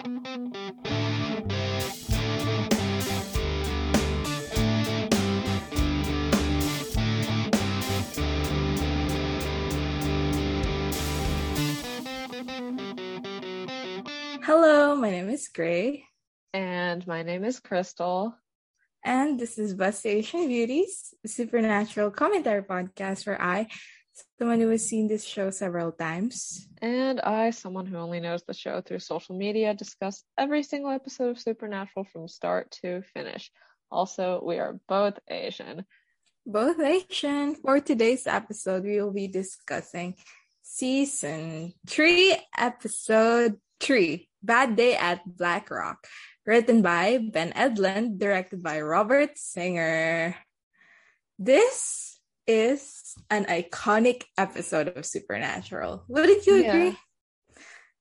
Hello, my name is Grey. And my name is Crystal. And this is Busty Asian Beauties, supernatural commentary podcast where I, someone who has seen this show several times, and I, someone who only knows the show through social media, discuss every single episode of Supernatural from start to finish. Also, we are both Asian. Both Asian. For today's episode, we will be discussing season three, episode three Bad Day at Black Rock, written by Ben Edlund, directed by Robert Singer. This is an iconic episode of Supernatural. Wouldn't you agree? Yeah.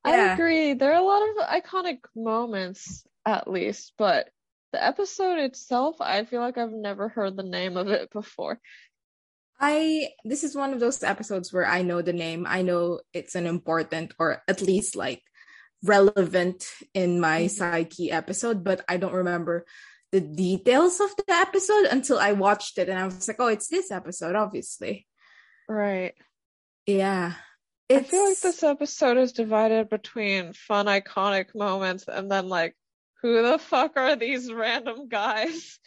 I agree. There are a lot of iconic moments, at least, but the episode itself, I feel like I've never heard the name of it before. I this is one of those episodes where I know the name. I know it's an important or at least like relevant in my Mhm. psyche episode, but I don't remember the details of the episode until I watched it and I was like, oh, it's this episode, obviously. Right. Yeah. I feel like this episode is divided between fun, iconic moments and then like, who the fuck are these random guys?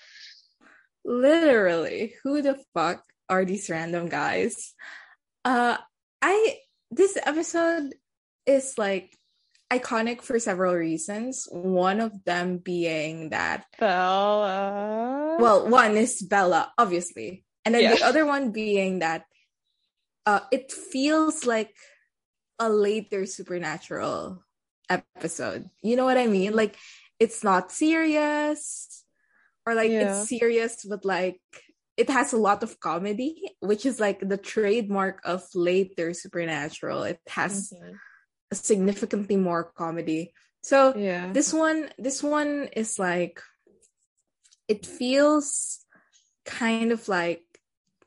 literally who the fuck are these random guys? Uh I this episode is like iconic for several reasons. One of them being that Bella. well, one is Bella, obviously. And then the other one being that uh it feels like a later supernatural episode. You know what I mean? Like it's not serious or like Yeah. it's serious but like it has a lot of comedy, which is like the trademark of later supernatural. It has Mhm. Significantly more comedy. So Yeah. this one this one is like it feels kind of like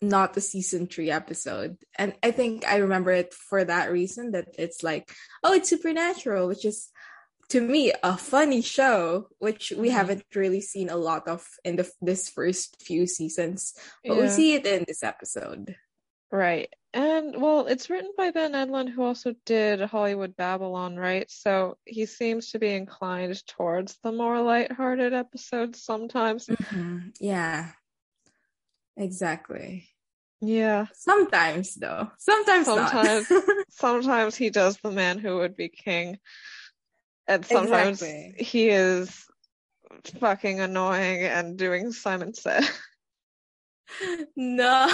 not the season three episode and i think i remember it for that reason that it's like oh it's supernatural which is to me a funny show which we Mhm. haven't really seen a lot of in the this first few seasons but we see it in this episode Right. And well, it's written by Ben Edlund, who also did Hollywood Babylon, right? So he seems to be inclined towards the more lighthearted episodes sometimes. Mhm. yeah exactly Yeah. sometimes though sometimes Sometimes. Sometimes he does the man who would be king. And sometimes Exactly. he is fucking annoying and doing Simon Said. No.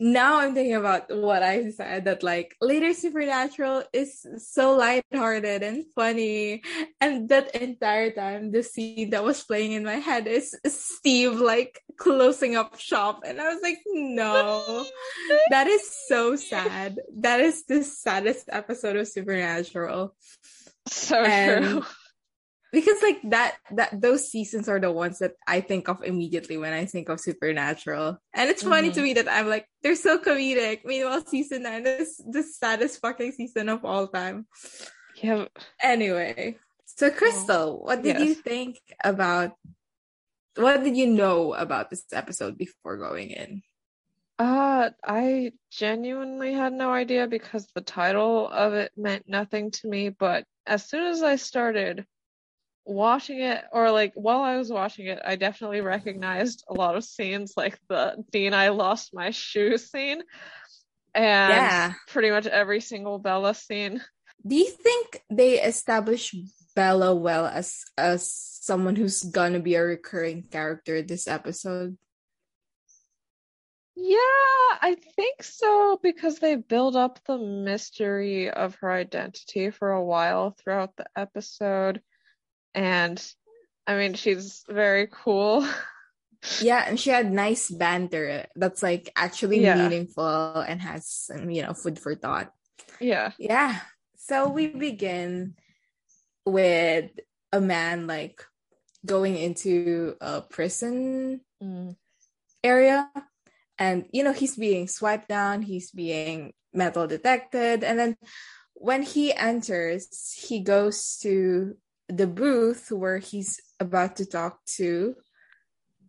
now I'm thinking about what I said that like later supernatural is so lighthearted and funny. And that entire time the scene that was playing in my head is Steve like closing up shop. And I was like, no. That is so sad. That is the saddest episode of Supernatural. so And- true. Because like that that those seasons are the ones that I think of immediately when I think of Supernatural. And it's funny to Mhm. me that I'm like, they're so comedic. Meanwhile, season nine is the saddest fucking season of all time. Yeah. Anyway. So Crystal, what did you think about what did you know about this episode before going in? Uh, I genuinely had no idea because the title of it meant nothing to me. But as soon as I started watching it, or like while I was watching it, I definitely recognized a lot of scenes, like the Dean I lost my shoe scene, and Yeah. pretty much every single Bella scene. Do you think they establish Bella well as as someone who's gonna be a recurring character this episode? Yeah, I think so because they build up the mystery of her identity for a while throughout the episode. And I mean, she's very cool. Yeah, and she had nice banter that's like actually Yeah. meaningful and has um, you know food for thought. Yeah. Yeah. So we begin with a man like going into a prison Mm. area and you know he's being swiped down, he's being metal detected and then when he enters, he goes to the booth where he's about to talk to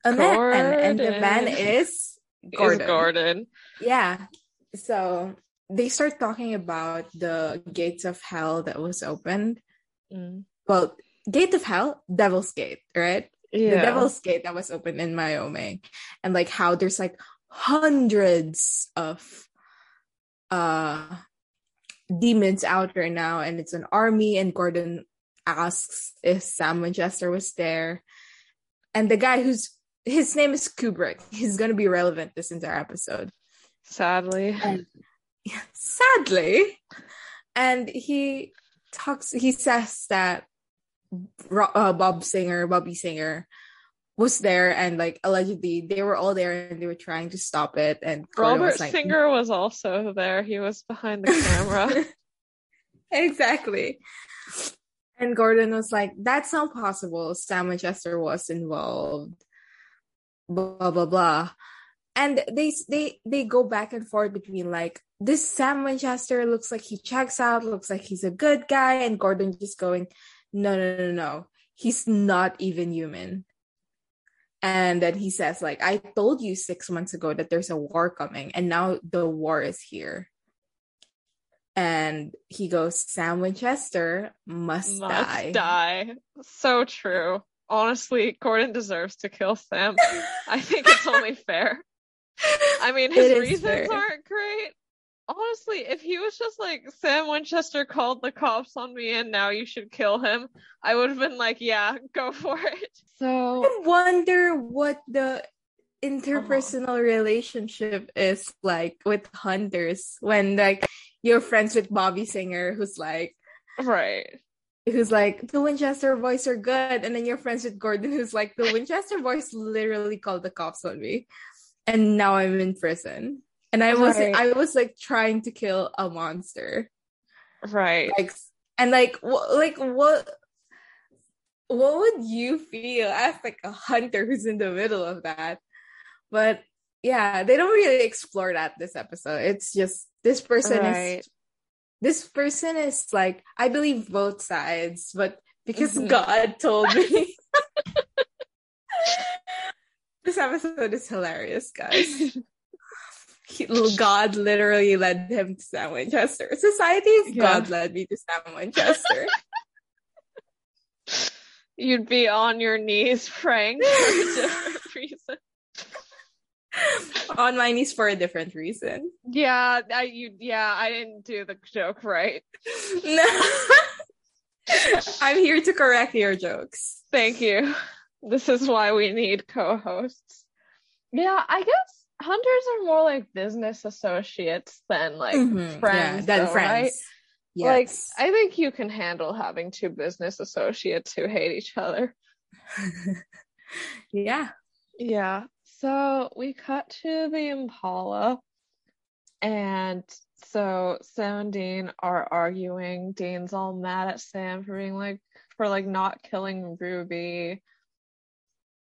a man, and the man Gordon. is Is Gordon. Gordon. Yeah. So they start talking about the gates of hell that was opened. Mm. Well, gate of hell, Devil's Gate, right? Yeah. The Devil's Gate that was opened in Wyoming, and like how there's like hundreds of uh demons out right now, and it's an army. And Gordon asks if Sam Winchester was there, and the guy who's his name is Kubrick. He's gonna be relevant this entire episode. Sadly. And sadly, and he talks. He says that uh, Bob Singer, Bobby Singer, was there, and like allegedly they were all there, and they were trying to stop it. And Robert was like, Singer was also there. He was behind the camera. exactly. And Gordon was like, "That's not possible. Sam Winchester was involved." Blah blah blah, and they they they go back and forth between like this Sam Winchester looks like he checks out, looks like he's a good guy, and Gordon just going, "No no no no, he's not even human." And then he says, like, I told you six months ago that there's a war coming, and now the war is here. And he goes, Sam Winchester must, Must die. die. So true. Honestly, Gordon deserves to kill Sam. I think it's only fair. I mean, his reasons fair. aren't great. Honestly, if he was just like, Sam Winchester called the cops on me and now you should kill him, I would have been like, yeah, go for it. So, I wonder what the uh-huh. interpersonal relationship is like with hunters when like you're friends with Bobby Singer who's like right. who's like the Winchester boys are good and then you're friends with Gordon who's like the Winchester boys literally called the cops on me and now I'm in prison and I was Right. I was like trying to kill a monster Right. like and like wh- like what what would you feel as like a hunter who's in the middle of that but yeah they don't really explore that this episode it's just this person Right. is this person is like i believe both sides but because Mhm. god told me this episode is hilarious guys he, god literally led him to sam winchester society is Yeah. god led me to sam winchester You'd be on your knees praying for a different reason. on my knees for a different reason. Yeah, I, you. Yeah, I didn't do the joke right. No. I'm here to correct your jokes. Thank you. This is why we need co-hosts. Yeah, I guess hunters are more like business associates than like Mhm, friends. yeah, than though, friends. right? Yes. Like, I think you can handle having two business associates who hate each other. yeah. Yeah. So we cut to the Impala, and so Sam and Dean are arguing. Dean's all mad at Sam for being like for like not killing Ruby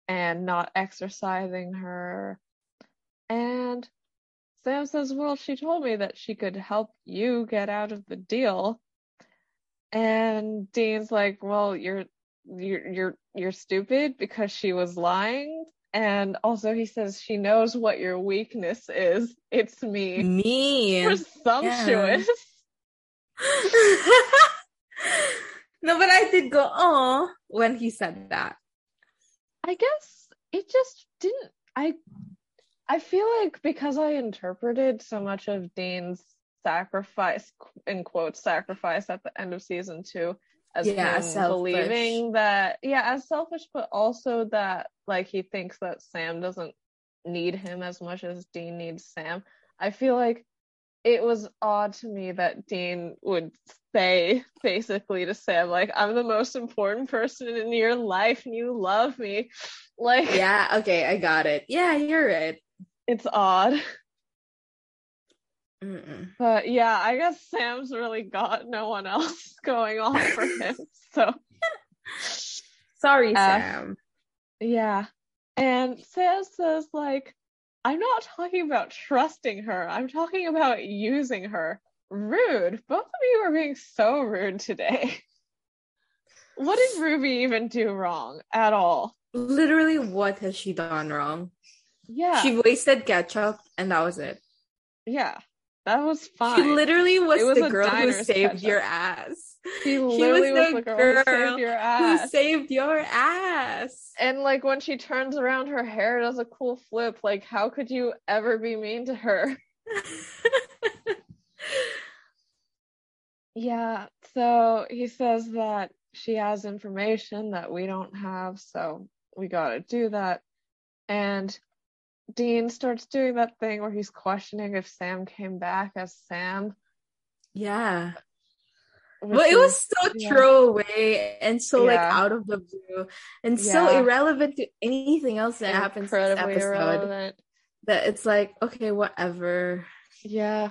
and not exorcising her. And Sam says, Well, she told me that she could help you get out of the deal. And Dean's like, Well, you're you're you're you're stupid because she was lying. And also he says she knows what your weakness is. It's me. Me. Presumptuous. no, but I did go, oh, when he said that. I guess it just didn't I I feel like because I interpreted so much of Dean's sacrifice in quotes sacrifice at the end of season two as Yeah, selfish. believing that yeah, as selfish but also that like he thinks that Sam doesn't need him as much as Dean needs Sam. I feel like it was odd to me that Dean would say basically to Sam, like, I'm the most important person in your life and you love me. Like, Yeah, okay, I got it. Yeah, you're right. it's odd. Mm-mm. But yeah, I guess Sam's really got no one else going on for him. So Sorry, Uh, Sam. yeah. And Sam says, like, I'm not talking about trusting her. I'm talking about using her. Rude. Both of you are being so rude today. what did Ruby even do wrong at all? Literally, what has she done wrong? Yeah. She wasted ketchup, and that was it. yeah. That was fine. She literally was, was the girl who saved ketchup. your ass. She was literally was, the the girl, who saved your Who saved your ass? and like when she turns around, her hair does a cool flip. Like, how could you ever be mean to her? Yeah, so he says that she has information that we don't have, so we gotta do that. And Dean starts doing that thing where he's questioning if Sam came back as Sam. yeah. which Well, it was so yeah. throwaway and so like out of the blue and so irrelevant to anything else that happens in this episode. irrelevant. That it's like, okay, whatever. Yeah.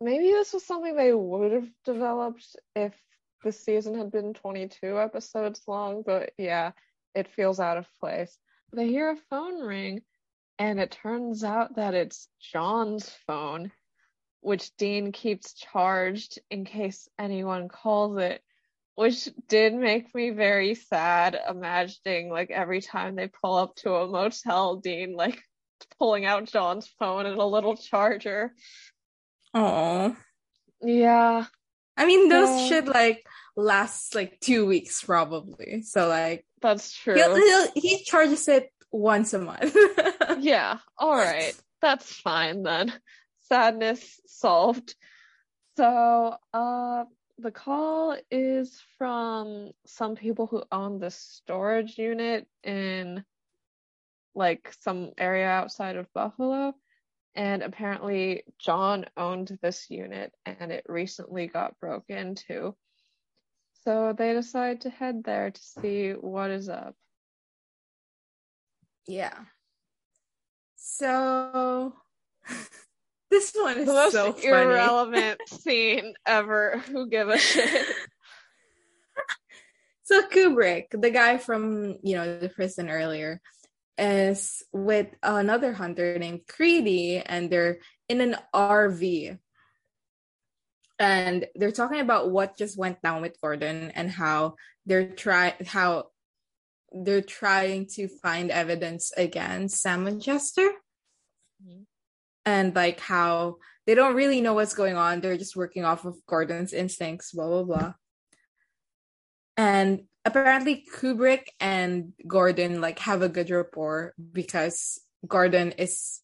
Maybe this was something they would have developed if the season had been 22 episodes long, but yeah, it feels out of place. They hear a phone ring, and it turns out that it's John's phone, which Dean keeps charged in case anyone calls it, which did make me very sad imagining like every time they pull up to a motel, Dean like pulling out John's phone and a little charger. Oh. Yeah. I mean, those Yeah. should like last like two weeks probably. So like That's true. he'll, he'll, he charges it once a month. Yeah, all right. That's fine then. Sadness solved. So, uh the call is from some people who own the storage unit in like some area outside of Buffalo. And apparently John owned this unit and it recently got broken into. So they decide to head there to see what is up. Yeah. So this one is the most so irrelevant scene ever. Who give a shit? So Kubrick, the guy from you know the prison earlier, is with another hunter named Creedy, and they're in an RV. And they're talking about what just went down with Gordon and how they're try how they're trying to find evidence against Sam Winchester. Mhm. And like how they don't really know what's going on. They're just working off of Gordon's instincts, blah blah blah. And apparently Kubrick and Gordon like have a good rapport because Gordon is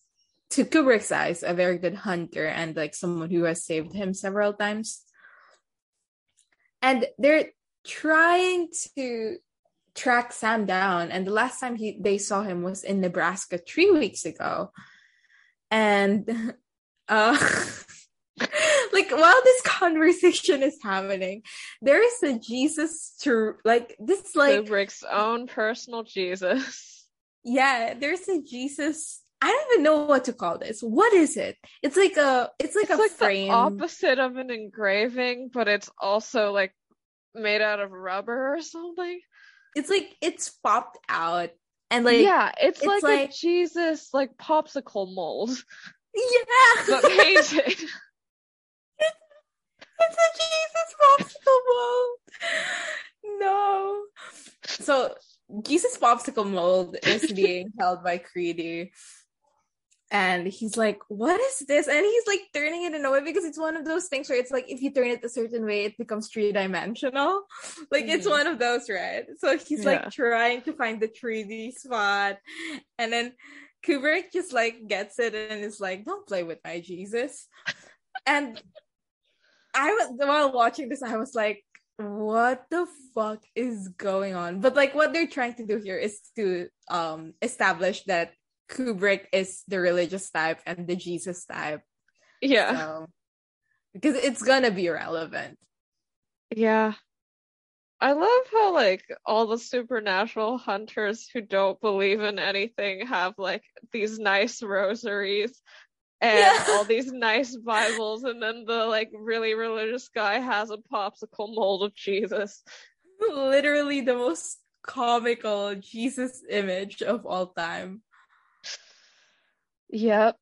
to Kubrick's eyes a very good hunter and like someone who has saved him several times. And they're trying to track Sam down and the last time he they saw him was in Nebraska 3 weeks ago. And uh like while this conversation is happening, there is a Jesus to like this like Kubrick's own personal Jesus. yeah, there's a Jesus. I don't even know what to call this. What is it? It's like a it's like It's a like frame. the opposite of an engraving, but it's also like made out of rubber or something. It's like it's popped out and like yeah, it's, it's like, like- a Jesus like popsicle mold, yeah. but painted. It's a Jesus popsicle mold. No. So Jesus popsicle mold is being held by Creedy. And he's like, what is this? And he's like turning it in a way because it's one of those things where it's like if you turn it a certain way, it becomes three dimensional. Like it's Mhm. one of those, right? So he's Yeah. like trying to find the 3D spot. And then Kubrick just like gets it and is like, don't play with my Jesus. and I was while watching this, I was like, what the fuck is going on? But like what they're trying to do here is to um establish that Kubrick is the religious type and the Jesus type. yeah. So because it's gonna be relevant. Yeah. I love how like all the supernatural hunters who don't believe in anything have like these nice rosaries and Yeah. all these nice Bibles and then the like really religious guy has a popsicle mold of Jesus. Literally the most comical Jesus image of all time. Yep.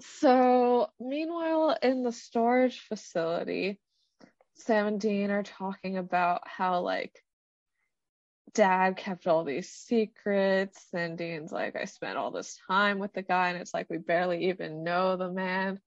So, meanwhile, in the storage facility, Sam and Dean are talking about how like dad kept all these secrets and Dean's like I spent all this time with the guy and it's like we barely even know the man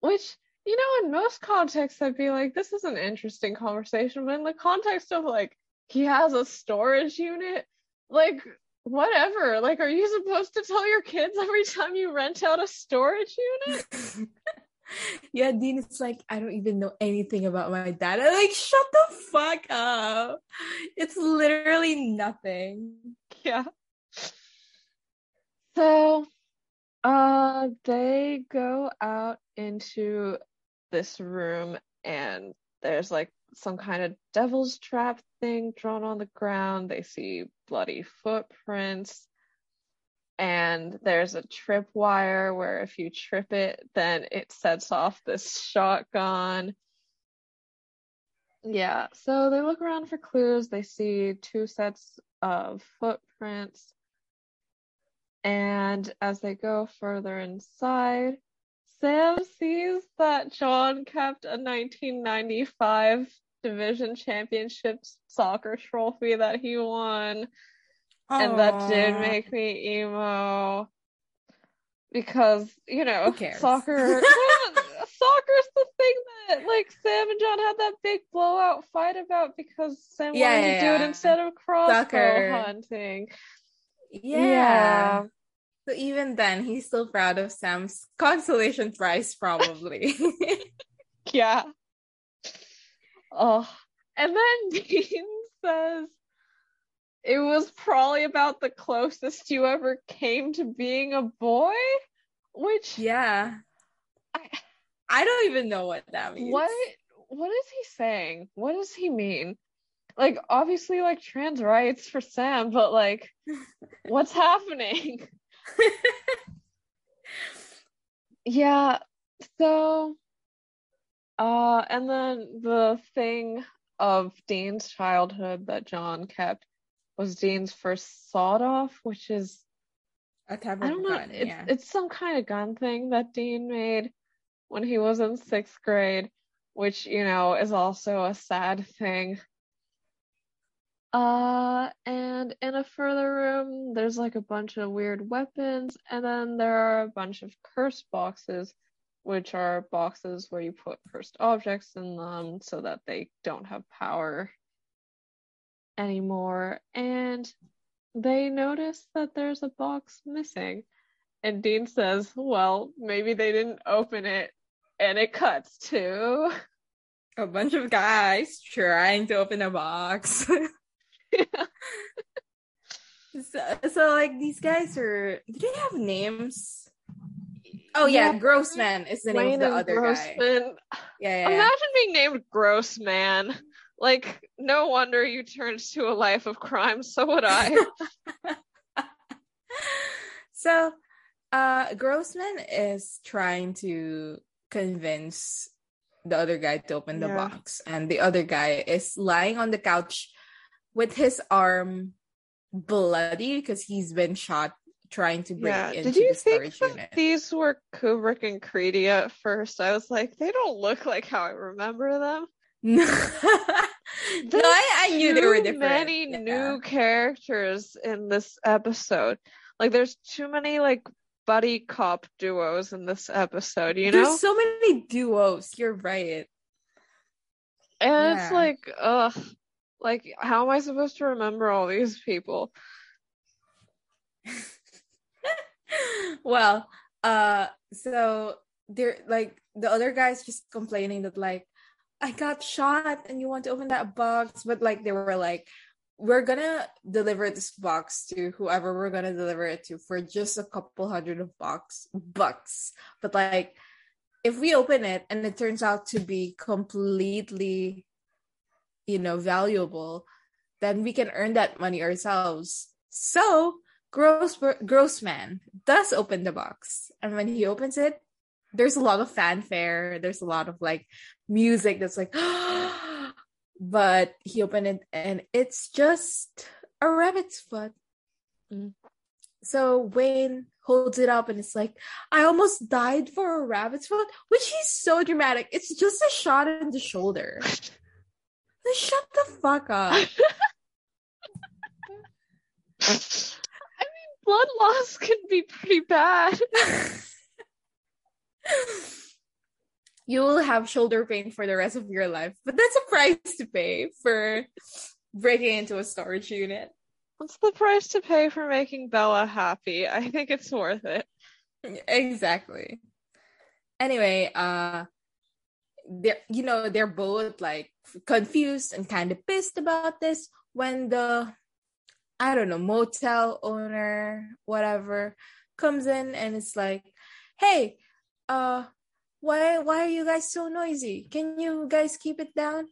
which you know in most contexts I'd be like this is an interesting conversation but in the context of like he has a storage unit like whatever like are you supposed to tell your kids every time you rent out a storage unit yeah, Dean is like, I don't even know anything about my dad. I'm like, shut the fuck up. It's literally nothing. Yeah. So uh they go out into this room and there's like some kind of devil's trap thing drawn on the ground. They see bloody footprints and there's a trip wire where if you trip it, then it sets off this shotgun. Yeah, so they look around for clues. They see two sets of footprints. And as they go further inside, Sam sees that John kept a 1995 division championship soccer trophy that he won and that did make me emo because you know soccer soccer's the thing that like Sam and John had that big blowout fight about because Sam yeah, wanted yeah, to do it instead of crossbow hunting. Yeah. So even then, he's still proud of Sam's consolation prize, probably. yeah. Oh, and then Dean says, it was probably about the closest you ever came to being a boy which yeah. I i don't even know what that means. What what is he saying? What does he mean? Like obviously like trans rights for sam but like what's happening yeah so uh and then the thing of dean's childhood that john kept was Dean's first sawed off, which is a type of I don't know, gun, it's, yeah. it's some kind of gun thing that Dean made when he was in sixth grade, which, you know, is also a sad thing. Uh, and in a further room, there's like a bunch of weird weapons, and then there are a bunch of curse boxes, which are boxes where you put cursed objects in them so that they don't have power anymore and they notice that there's a box missing. And Dean says, Well, maybe they didn't open it. And it cuts to a bunch of guys trying to open a box. so, so, like, these guys are. Do they have names? Oh, yeah, yeah. Grossman is the name of the other Grossman. guy. Yeah, yeah, Imagine being named Grossman. Like, no wonder you turned to a life of crime. So would I. so, uh, Grossman is trying to convince the other guy to open the yeah. box, and the other guy is lying on the couch with his arm bloody because he's been shot trying to break yeah. into Did you the think unit. These were Kubrick and Creedy at first. I was like, they don't look like how I remember them. no, I, I knew there were different. many yeah. new characters in this episode. Like, there's too many like buddy cop duos in this episode. You know, there's so many duos. You're right. And yeah. it's like, ugh, like how am I supposed to remember all these people? well, uh, so they're like the other guys just complaining that like I got shot and you want to open that box. But like they were like, we're gonna deliver this box to whoever we're gonna deliver it to for just a couple hundred of box bucks. But like if we open it and it turns out to be completely, you know, valuable, then we can earn that money ourselves. So Gross Grossman does open the box, and when he opens it, there's a lot of fanfare. There's a lot of like music that's like, but he opened it and it's just a rabbit's foot. Mm. so Wayne holds it up and it's like, I almost died for a rabbit's foot, which is so dramatic. It's just a shot in the shoulder. shut the fuck up. I mean, blood loss can be pretty bad. you will have shoulder pain for the rest of your life, but that's a price to pay for breaking into a storage unit. What's the price to pay for making Bella happy? I think it's worth it. Exactly. Anyway, uh they're you know, they're both like confused and kind of pissed about this when the I don't know, motel owner, whatever, comes in and it's like, hey, uh, why why are you guys so noisy? Can you guys keep it down?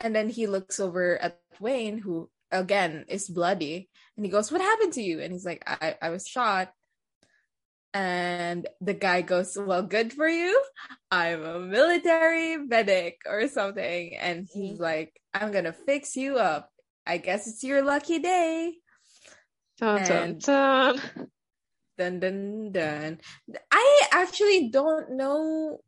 And then he looks over at Wayne, who again is bloody, and he goes, What happened to you? And he's like, I, I was shot. And the guy goes, Well, good for you. I'm a military medic or something. And he's mm-hmm. like, I'm gonna fix you up. I guess it's your lucky day. Dun, dun, dun. Dun dun dun. I actually don't know.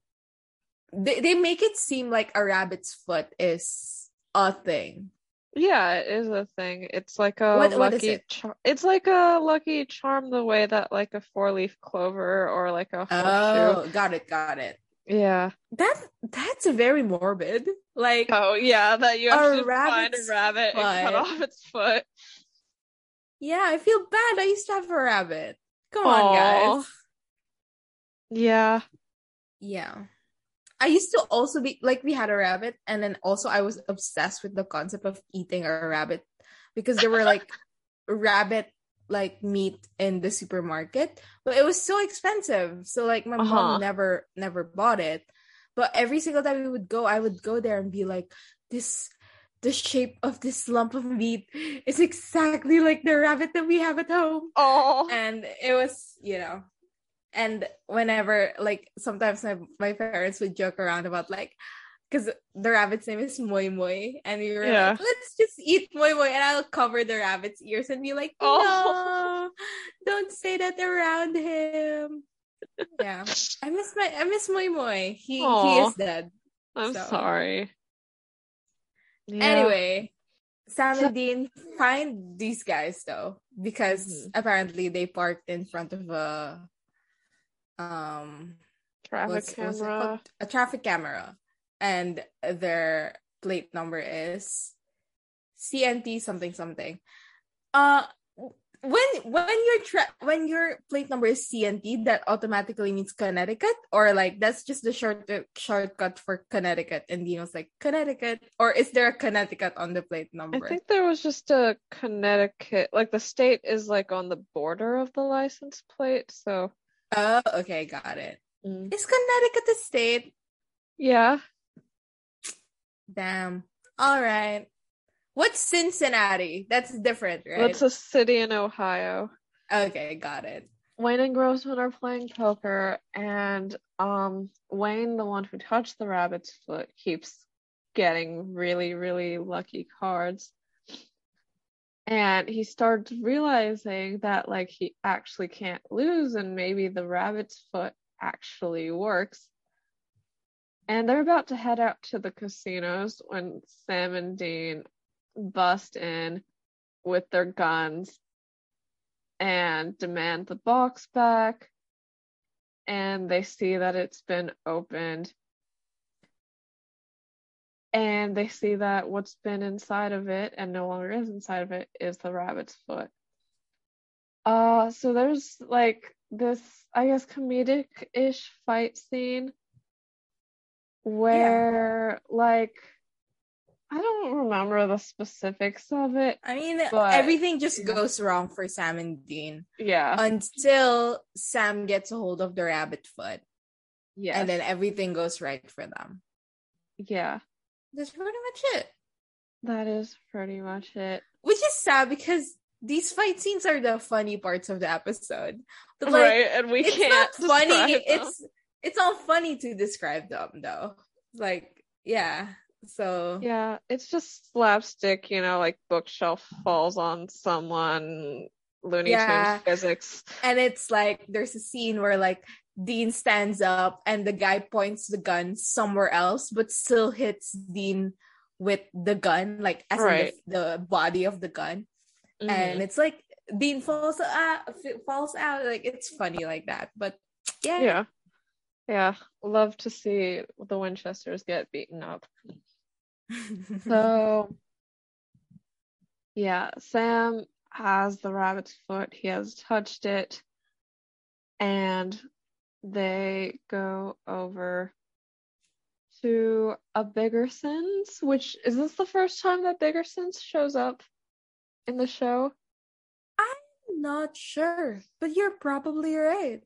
They they make it seem like a rabbit's foot is a thing. Yeah, it is a thing. It's like a what, lucky. What it? Char- it's like a lucky charm, the way that like a four leaf clover or like a horseshoe. Oh, got it, got it. Yeah, that that's very morbid. Like, oh yeah, that you have to find a rabbit foot. and cut off its foot. Yeah, I feel bad. I used to have a rabbit. Come Aww. on, guys. Yeah. Yeah. I used to also be like we had a rabbit, and then also I was obsessed with the concept of eating a rabbit because there were like rabbit like meat in the supermarket, but it was so expensive. So like my uh-huh. mom never never bought it. But every single time we would go, I would go there and be like, this the shape of this lump of meat is exactly like the rabbit that we have at home. Oh. And it was, you know, and whenever like sometimes my, my parents would joke around about like because the rabbit's name is Moi Moi, and we were yeah. like, let's just eat Moi Moi, and I'll cover the rabbit's ears and be like, oh. no, don't say that around him. yeah, I miss my I miss Moi Moi. He Aww. he is dead. I'm so. sorry. Yeah. Anyway, Sam and Dean find these guys though because mm-hmm. apparently they parked in front of a um traffic what's, camera. What's a traffic camera. And their plate number is CNT something something. Uh when when your tra- when your plate number is CNT that automatically means Connecticut? Or like that's just the short shortcut for Connecticut. And was like Connecticut? Or is there a Connecticut on the plate number? I think there was just a Connecticut like the state is like on the border of the license plate so Oh, okay, got it. Mm. Is Connecticut a state? Yeah. Damn. All right. What's Cincinnati? That's different, right? That's a city in Ohio. Okay, got it. Wayne and Grossman are playing poker, and um, Wayne, the one who touched the rabbit's foot, keeps getting really, really lucky cards and he starts realizing that like he actually can't lose and maybe the rabbit's foot actually works. And they're about to head out to the casinos when sam and dean bust in with their guns and demand the box back. And they see that it's been opened and they see that what's been inside of it and no longer is inside of it is the rabbit's foot. Uh, so there's like this, I guess, comedic ish fight scene where, yeah. like, I don't remember the specifics of it. I mean, but, everything just goes wrong for Sam and Dean. Yeah. Until Sam gets a hold of the rabbit foot. Yeah. And then everything goes right for them. Yeah that's pretty much it. That is pretty much it. Which is sad because these fight scenes are the funny parts of the episode. But like, right, and we it's can't. Not funny. It's it's all funny to describe them though. Like, yeah. So yeah, it's just slapstick. You know, like bookshelf falls on someone. Looney Yeah. Tunes physics. and it's like there's a scene where like Dean stands up and the guy points the gun somewhere else, but still hits Dean with the gun, like as Right. the, the body of the gun, and Mhm. it's like Dean falls out, falls out, like it's funny like that. But yeah, yeah. Yeah. Love to see the Winchesters get beaten up. So yeah, Sam has the rabbit's foot. He has touched it. And they go over to a bigger Biggersons, which is this the first time that bigger Biggersons shows up in the show? I'm not sure, but you're probably right.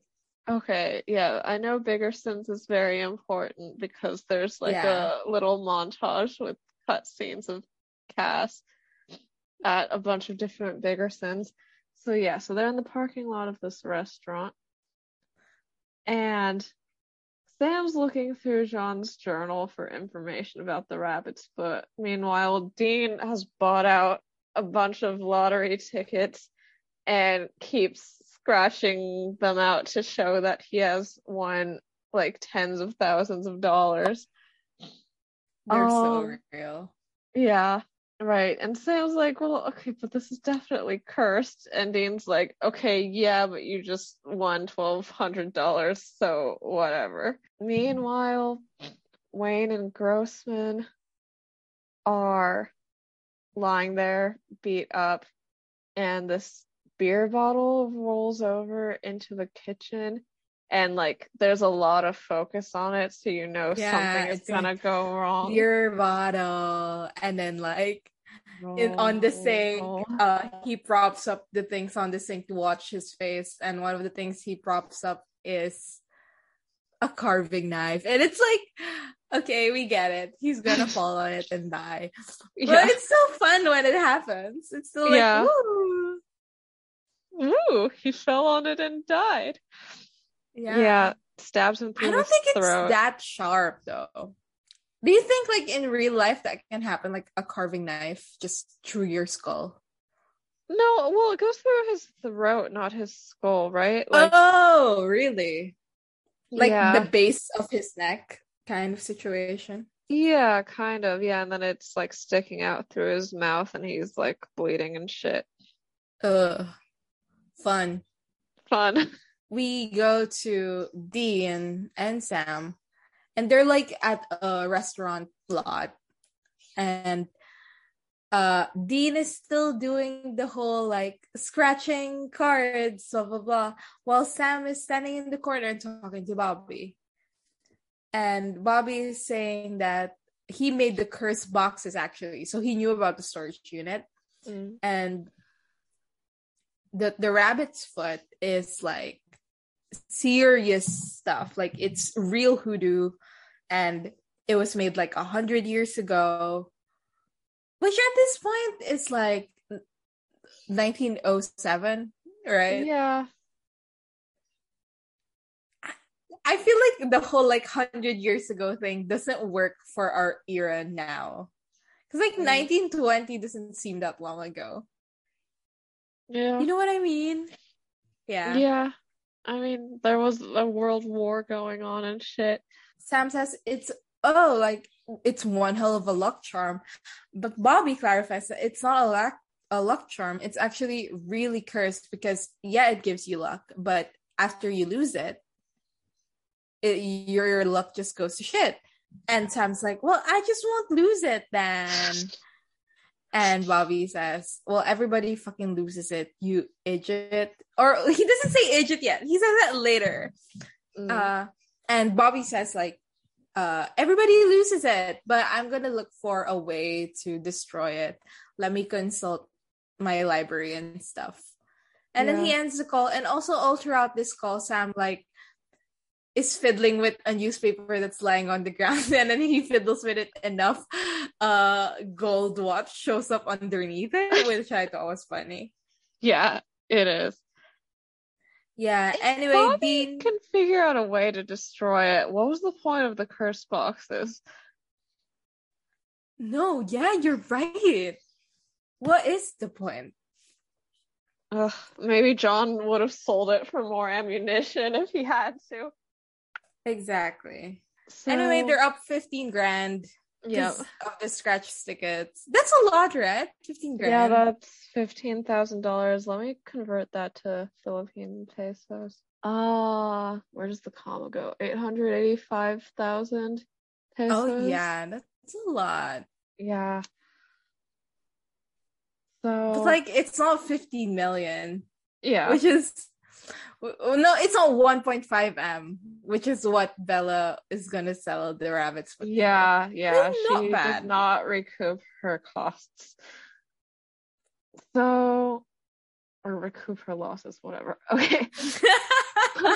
Okay, yeah, I know bigger Biggersons is very important because there's like Yeah. a little montage with cut scenes of Cass at a bunch of different bigger Biggersons. So yeah, so they're in the parking lot of this restaurant. And Sam's looking through John's journal for information about the rabbit's foot. Meanwhile, Dean has bought out a bunch of lottery tickets and keeps scratching them out to show that he has won like tens of thousands of dollars. They're so Um, real. Yeah, right. And Sam's like, well, okay, but this is definitely cursed. And Dean's like, okay, yeah, but you just won $1,200, so whatever. Meanwhile, Wayne and Grossman are lying there, beat up, and this beer bottle rolls over into the kitchen. And like, there's a lot of focus on it, so you know Yeah, something is gonna go wrong. Your bottle, and then like in on the sink, uh, he props up the things on the sink to watch his face, and one of the things he props up is a carving knife, and it's like, okay, we get it. He's gonna fall on it and die, Yeah. but it's so fun when it happens. It's still like, Yeah. woo. Ooh, he fell on it and died. Yeah. Yeah, stabs him through I don't think it's that sharp though. Do you think like in real life that can happen, like a carving knife just through your skull? No, well, it goes through his throat, not his skull, right? Like, oh, really? Like yeah, the base of his neck kind of situation. yeah, kind of, yeah. And then it's like sticking out through his mouth, and he's like bleeding and shit. Ugh. Fun. Fun. We go to Dean and Sam, and they're like at a restaurant lot. And uh Dean is still doing the whole like scratching cards, blah blah blah, while Sam is standing in the corner talking to Bobby. And Bobby is saying that he made the curse boxes actually, so he knew about the storage unit. Mm. and the the rabbit's foot is like serious stuff. Like it's real hoodoo and it was made like a hundred years ago which at this point is like 1907 right? Yeah, i feel like the whole like 100 years ago thing doesn't work for our era now. Because like Mm. 1920 doesn't seem that long ago. Yeah, you know what i mean? Yeah. Yeah. I mean, there was a world war going on and shit. Sam says it's oh like it's one hell of a luck charm, but Bobby clarifies that it's not a luck a luck charm. It's actually really cursed because yeah, it gives you luck, but after you lose it, it your, your luck just goes to shit. And Sam's like, well, I just won't lose it then. And Bobby says, well, everybody fucking loses it, you idiot. Or he doesn't say idiot yet. He says that later. Mm. Uh, and Bobby says like, uh, everybody loses it, but I'm gonna look for a way to destroy it. Let me consult my library and stuff. And then he ends the call, and also all throughout this call, Sam like is fiddling with a newspaper that's lying on the ground, and then he fiddles with it enough. Uh, gold watch shows up underneath it, which I thought was funny. yeah, it is. Yeah. Anyway, Bobby Dean. can figure out a way to destroy it. What was the point of the curse boxes? No, yeah, you're right. What is the point? Ugh, maybe John would have sold it for more ammunition if he had to. Exactly. So, Anyway, they're up 15 grand yeah, of the scratch tickets. That's a lot, right? 15 grand. yeah, that's fifteen thousand dollars. Let me convert that to Philippine pesos. Ah, where does the comma go? Eight hundred eighty-five thousand pesos. oh, yeah. That's a lot. yeah. So It's like, it's not 15 million, yeah, which is. No, it's not 1.5 M, which is what Bela is gonna sell the rabbits for. yeah, yeah. Not She bad. did not recoup her costs. So, or recoup her losses, whatever. Okay.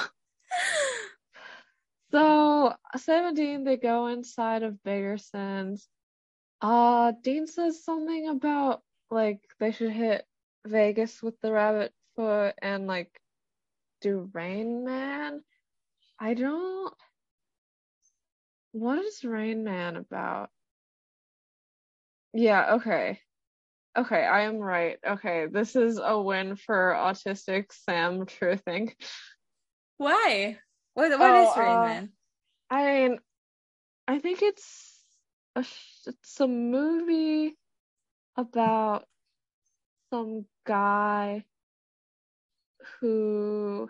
So Sam and Dean they go inside of Biggerson's. Uh Dean says something about like they should hit Vegas with the rabbit foot and like do Rain Man. I don't what is Rain Man about? Yeah, okay. Okay, I am right. Okay, this is a win for autistic Sam truthing. Why? What, what Oh, is Rain uh, Man? I mean, I think it's a it's a movie about some guy who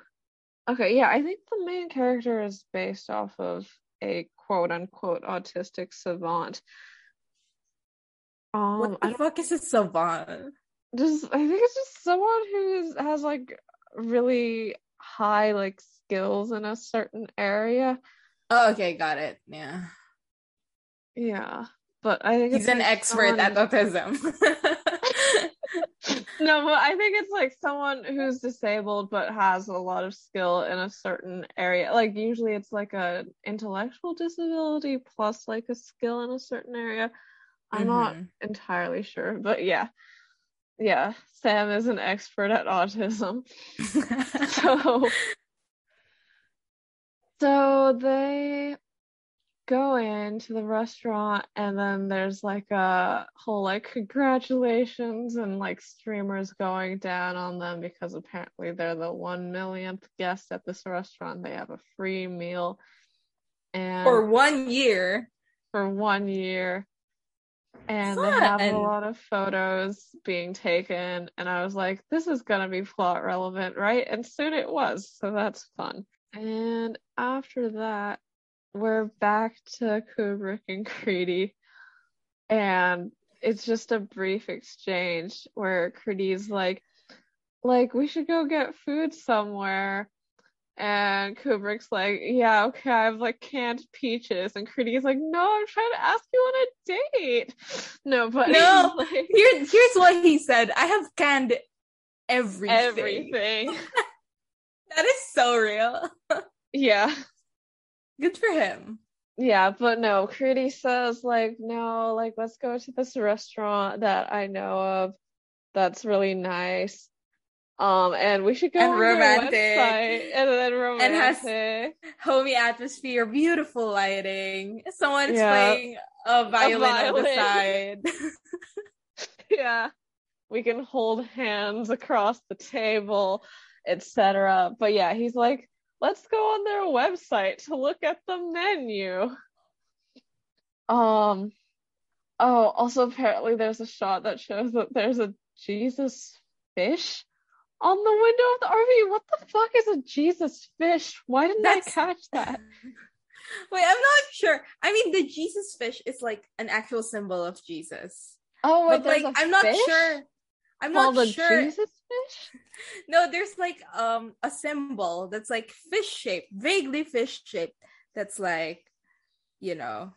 okay, yeah, I think the main character is based off of a quote unquote autistic savant. Um, What the fuck is a savant? just I think it's just someone who has like really high like skills in a certain area. Oh, okay, got it. Yeah. Yeah, but I think He's an expert at autism. No, but I think it's like someone who's disabled but has a lot of skill in a certain area. Like usually it's like a intellectual disability plus like a skill in a certain area. I'm not Mhm. entirely sure, but yeah. Yeah, Sam is an expert at autism. So so they go into the restaurant and then there's like a whole like congratulations and like streamers going down on them because apparently they're the one millionth guest at this restaurant. They have a free meal and For one year. for one year. And they have a lot of photos being taken. And I was like, this is going to be plot relevant, right? And soon it was. So that's fun. And after that, we're back to Kubrick and Creedy. And it's just a brief exchange where Creedy's like, like, we should go get food somewhere. And Kubrick's like, yeah, okay, I have like canned peaches. And Creedy's like, no, I'm trying to ask you on a date. No, but No. like, Here, here's what he said. I have canned everything. everything. That is so real. Yeah. Good for him. Yeah, but no, Creedy says like, no, like let's go to this restaurant that I know of that's really nice. Um, and we should go And romantic. and then romantic And has-. Homey atmosphere, beautiful lighting. Someone's Yeah. playing a violin, on the side. yeah we can hold hands across the table etc but yeah he's like let's go on their website to look at the menu um oh also apparently there's a shot that shows that there's a jesus fish on the window of the rv what the fuck is a jesus fish why didn't i catch that Wait, I'm not sure. I mean, the Jesus fish is like an actual symbol of Jesus. oh wait, but like a I'm not sure. I'm called not a sure. jesus fish No, there's like um a symbol that's like fish shaped, vaguely fish shaped. That's like, you know,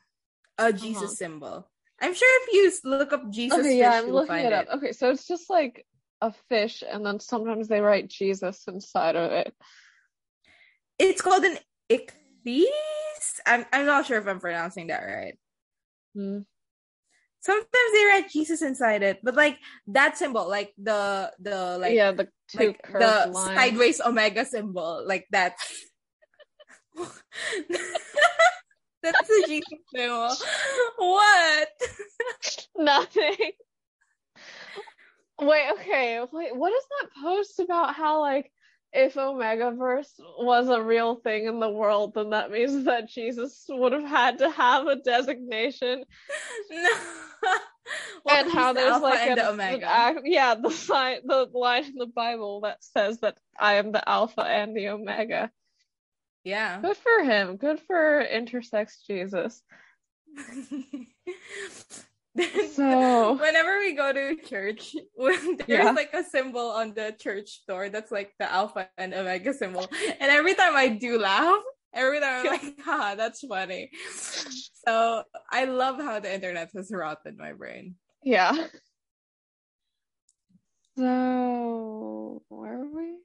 a Jesus Uh-huh. symbol. I'm sure if you look up Jesus okay, fish, yeah, I'm you'll looking find it up. Okay, so it's just like a fish, and then sometimes they write Jesus inside of it. It's called an ichthys. I'm I'm not sure if I'm pronouncing that right. Hmm. Sometimes they write Jesus inside it, but like that symbol, like the the like yeah, the two like the lines. sideways omega symbol, like that. That's a Jesus symbol. What? Nothing. Wait, okay. Wait, what is that post about how like if Omegaverse was a real thing in the world, then that means that Jesus would have had to have a designation. No. Well, and how there's like an, Omega. an yeah, the sign, the line in the Bible that says that I am the Alpha and the Omega. yeah. Good for him. Good for intersex Jesus. So- whenever we go to church, there's Yeah. like a symbol on the church door that's like the alpha and omega symbol, and every time I do laugh, every time I'm like, "Ha, that's funny." So I love how the internet has rotted my brain. Yeah. So where are we?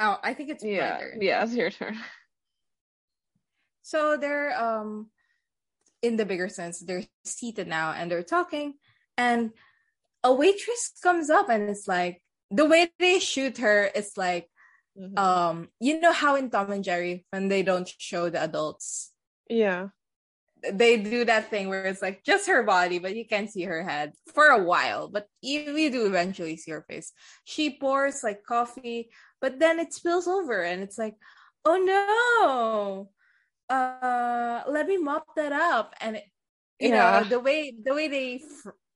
Oh, I think it's Yeah, yeah, it's your turn. So they're um in the Biggerson's, they're seated now and they're talking, and a waitress comes up and it's like the way they shoot her, it's like Mhm. um you know how in Tom and Jerry when they don't show the adults yeah. they do that thing where it's like just her body but you can't see her head for a while but you, you do eventually see her face she pours like coffee but then it spills over and it's like oh no uh let me mop that up and it, you Yeah. know the way the way they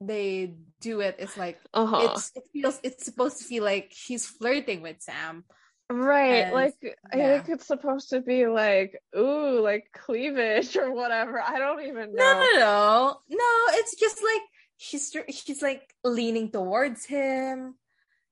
they do it is like Uh-huh. it's it feels it's supposed to feel like she's flirting with Sam Right, And- like I yeah. think it's supposed to be like, ooh, like cleavage or whatever. I don't even No, know. no, no, no. It's just like she's she's like leaning towards him,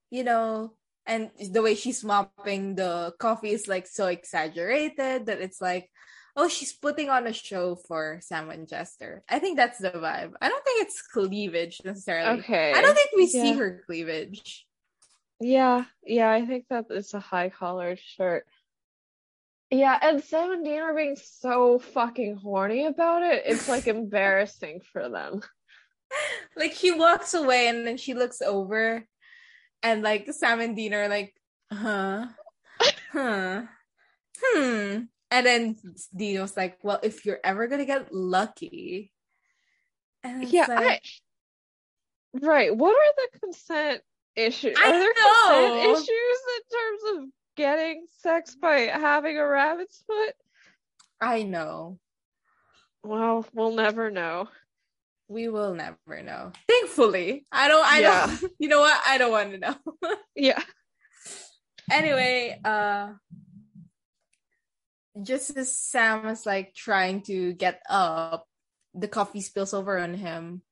you know, and the way she's mopping the coffee is like so exaggerated that it's like, oh, she's putting on a show for Sam and Jester. I think that's the vibe. I don't think it's cleavage necessarily. Okay. I don't think we see her cleavage. Yeah, yeah, I think that it's a high collared shirt. Yeah, and Sam and Dean are being so fucking horny about it. It's like embarrassing for them. Like he walks away and then she looks over, and like Sam and Dean are like, huh, huh, hmm. And then Dean was like, "Well, if you're ever gonna get lucky." Yeah, like, Right. What are the consent issues? I Are there know. consent issues in terms of getting sex by having a rabbit's foot? I know. Well, we'll never know. We will never know. Thankfully, I don't. I Yeah. don't. You know what? I don't want to know. Yeah. anyway, uh, just as Sam was like trying to get up, the coffee spills over on him,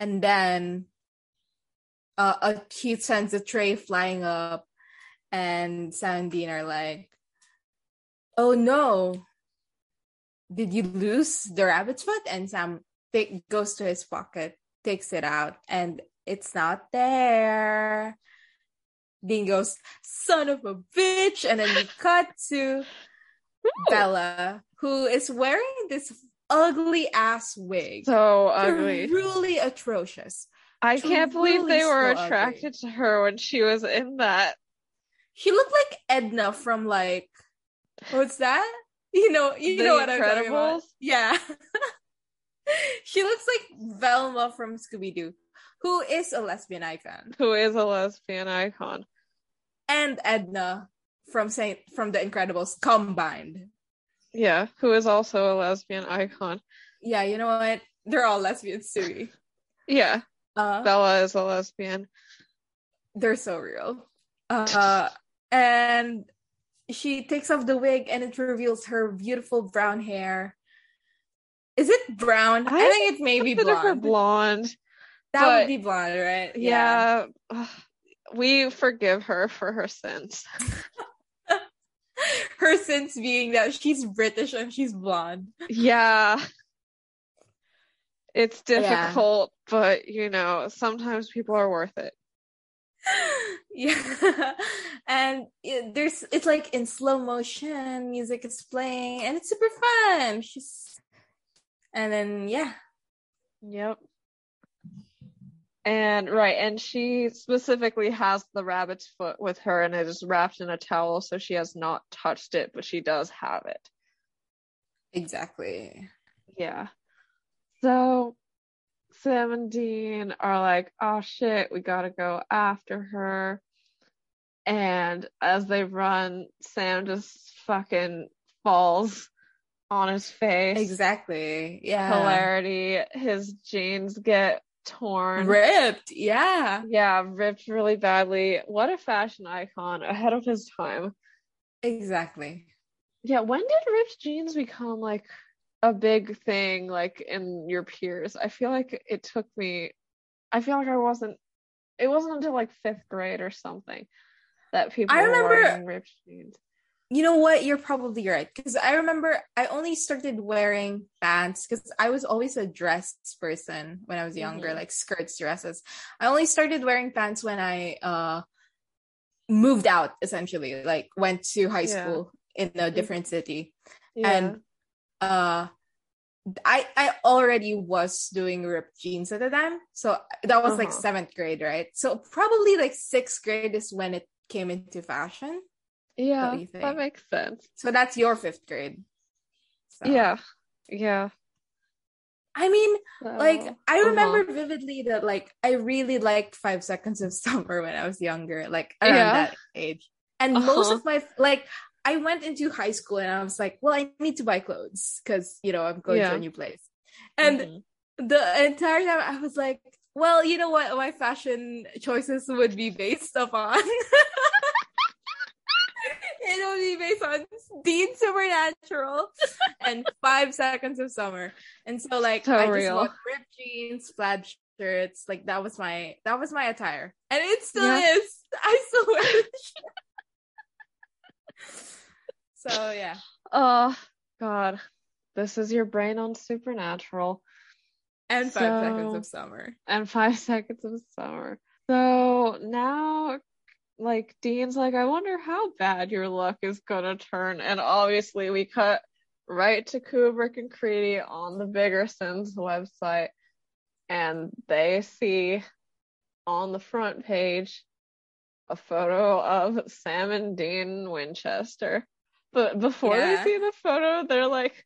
and then uh, a he sends a tray flying up, and Sam and Dean are like, "Oh no, did you lose the rabbit's foot?" And Sam goes to his pocket, takes it out, and it's not there. Dean goes, son of a bitch. And then we cut to Bela, who is wearing this ugly ass wig. So ugly. Truly atrocious. I can't believe they were so attracted to her when she was in that. She looked like Edna from like what's that? You know, you The know what I'm talking about. Yeah. she looks like Velma from Scooby Doo, who is a lesbian icon, Who is a lesbian icon. and Edna from Saint from The Incredibles combined. Yeah, who is also a lesbian icon. Yeah, you know what? They're all lesbians to me. Yeah, Uh, Bela is a lesbian. they're so real. Uh, and she takes off the wig and it reveals her beautiful brown hair. Is it brown? I, I think it may be blonde. blonde. that but- would be blonde, right? Yeah. ugh, we forgive her for her sins. Sins being that she's British and she's blonde. Yeah. It's Yeah. difficult, but you know, sometimes people are worth it. yeah. and it, there's it's like in slow motion, music is playing, and it's super fun. She's and then yeah. Yep. And right, and she specifically has the rabbit's foot with her and it is wrapped in a towel, so she has not touched it, but she does have it. Exactly. Yeah. So Sam and Dean are like, oh shit, we gotta go after her. And as they run, Sam just fucking falls on his face. Exactly. Yeah. Hilarity. His jeans get torn. Ripped. Yeah. Yeah, ripped really badly. What a fashion icon ahead of his time. Exactly. Yeah, when did ripped jeans become like a big thing like in your peers? I feel like it took me I feel like I wasn't it wasn't until like 5th grade or something that people I were remember- wearing ripped jeans. You know what? You're probably right. Because I remember I only started wearing pants because I was always a dressed person when I was younger, Mhm. like skirts, dresses. I only started wearing pants when I uh moved out essentially, like went to high Yeah. school in a different city. Yeah. And uh I I already was doing ripped jeans at the time. So that was like Uh-huh. seventh grade, right? So probably like sixth grade is when it came into fashion. Yeah, that makes sense. So that's your fifth grade. So- Yeah. Yeah. I mean, like So, I uh-huh. remember vividly that like I really liked Five Seconds of Summer when I was younger, like around Yeah. that age. And most Uh-huh. of my like I went into high school and I was like, well, I need to buy clothes because you know I'm going Yeah. to a new place. And Mhm. the entire time I was like, well, you know what my fashion choices would be based upon. be based on Dean Supernatural and Five Seconds of Summer. And so like So I just real. bought ripped jeans, plaid shirts, like that was my that was my attire. And it still Yeah. is. I still wear. So yeah. Oh God. This is your brain on supernatural. And Five Seconds of Summer. and five seconds of summer. So now, like, Dean's like, I wonder how bad your luck is gonna turn. And obviously, we cut right to Kubrick and Creedy on the Biggersons website, and they see on the front page a photo of Sam and Dean Winchester. But before Yeah. they see the photo, they're like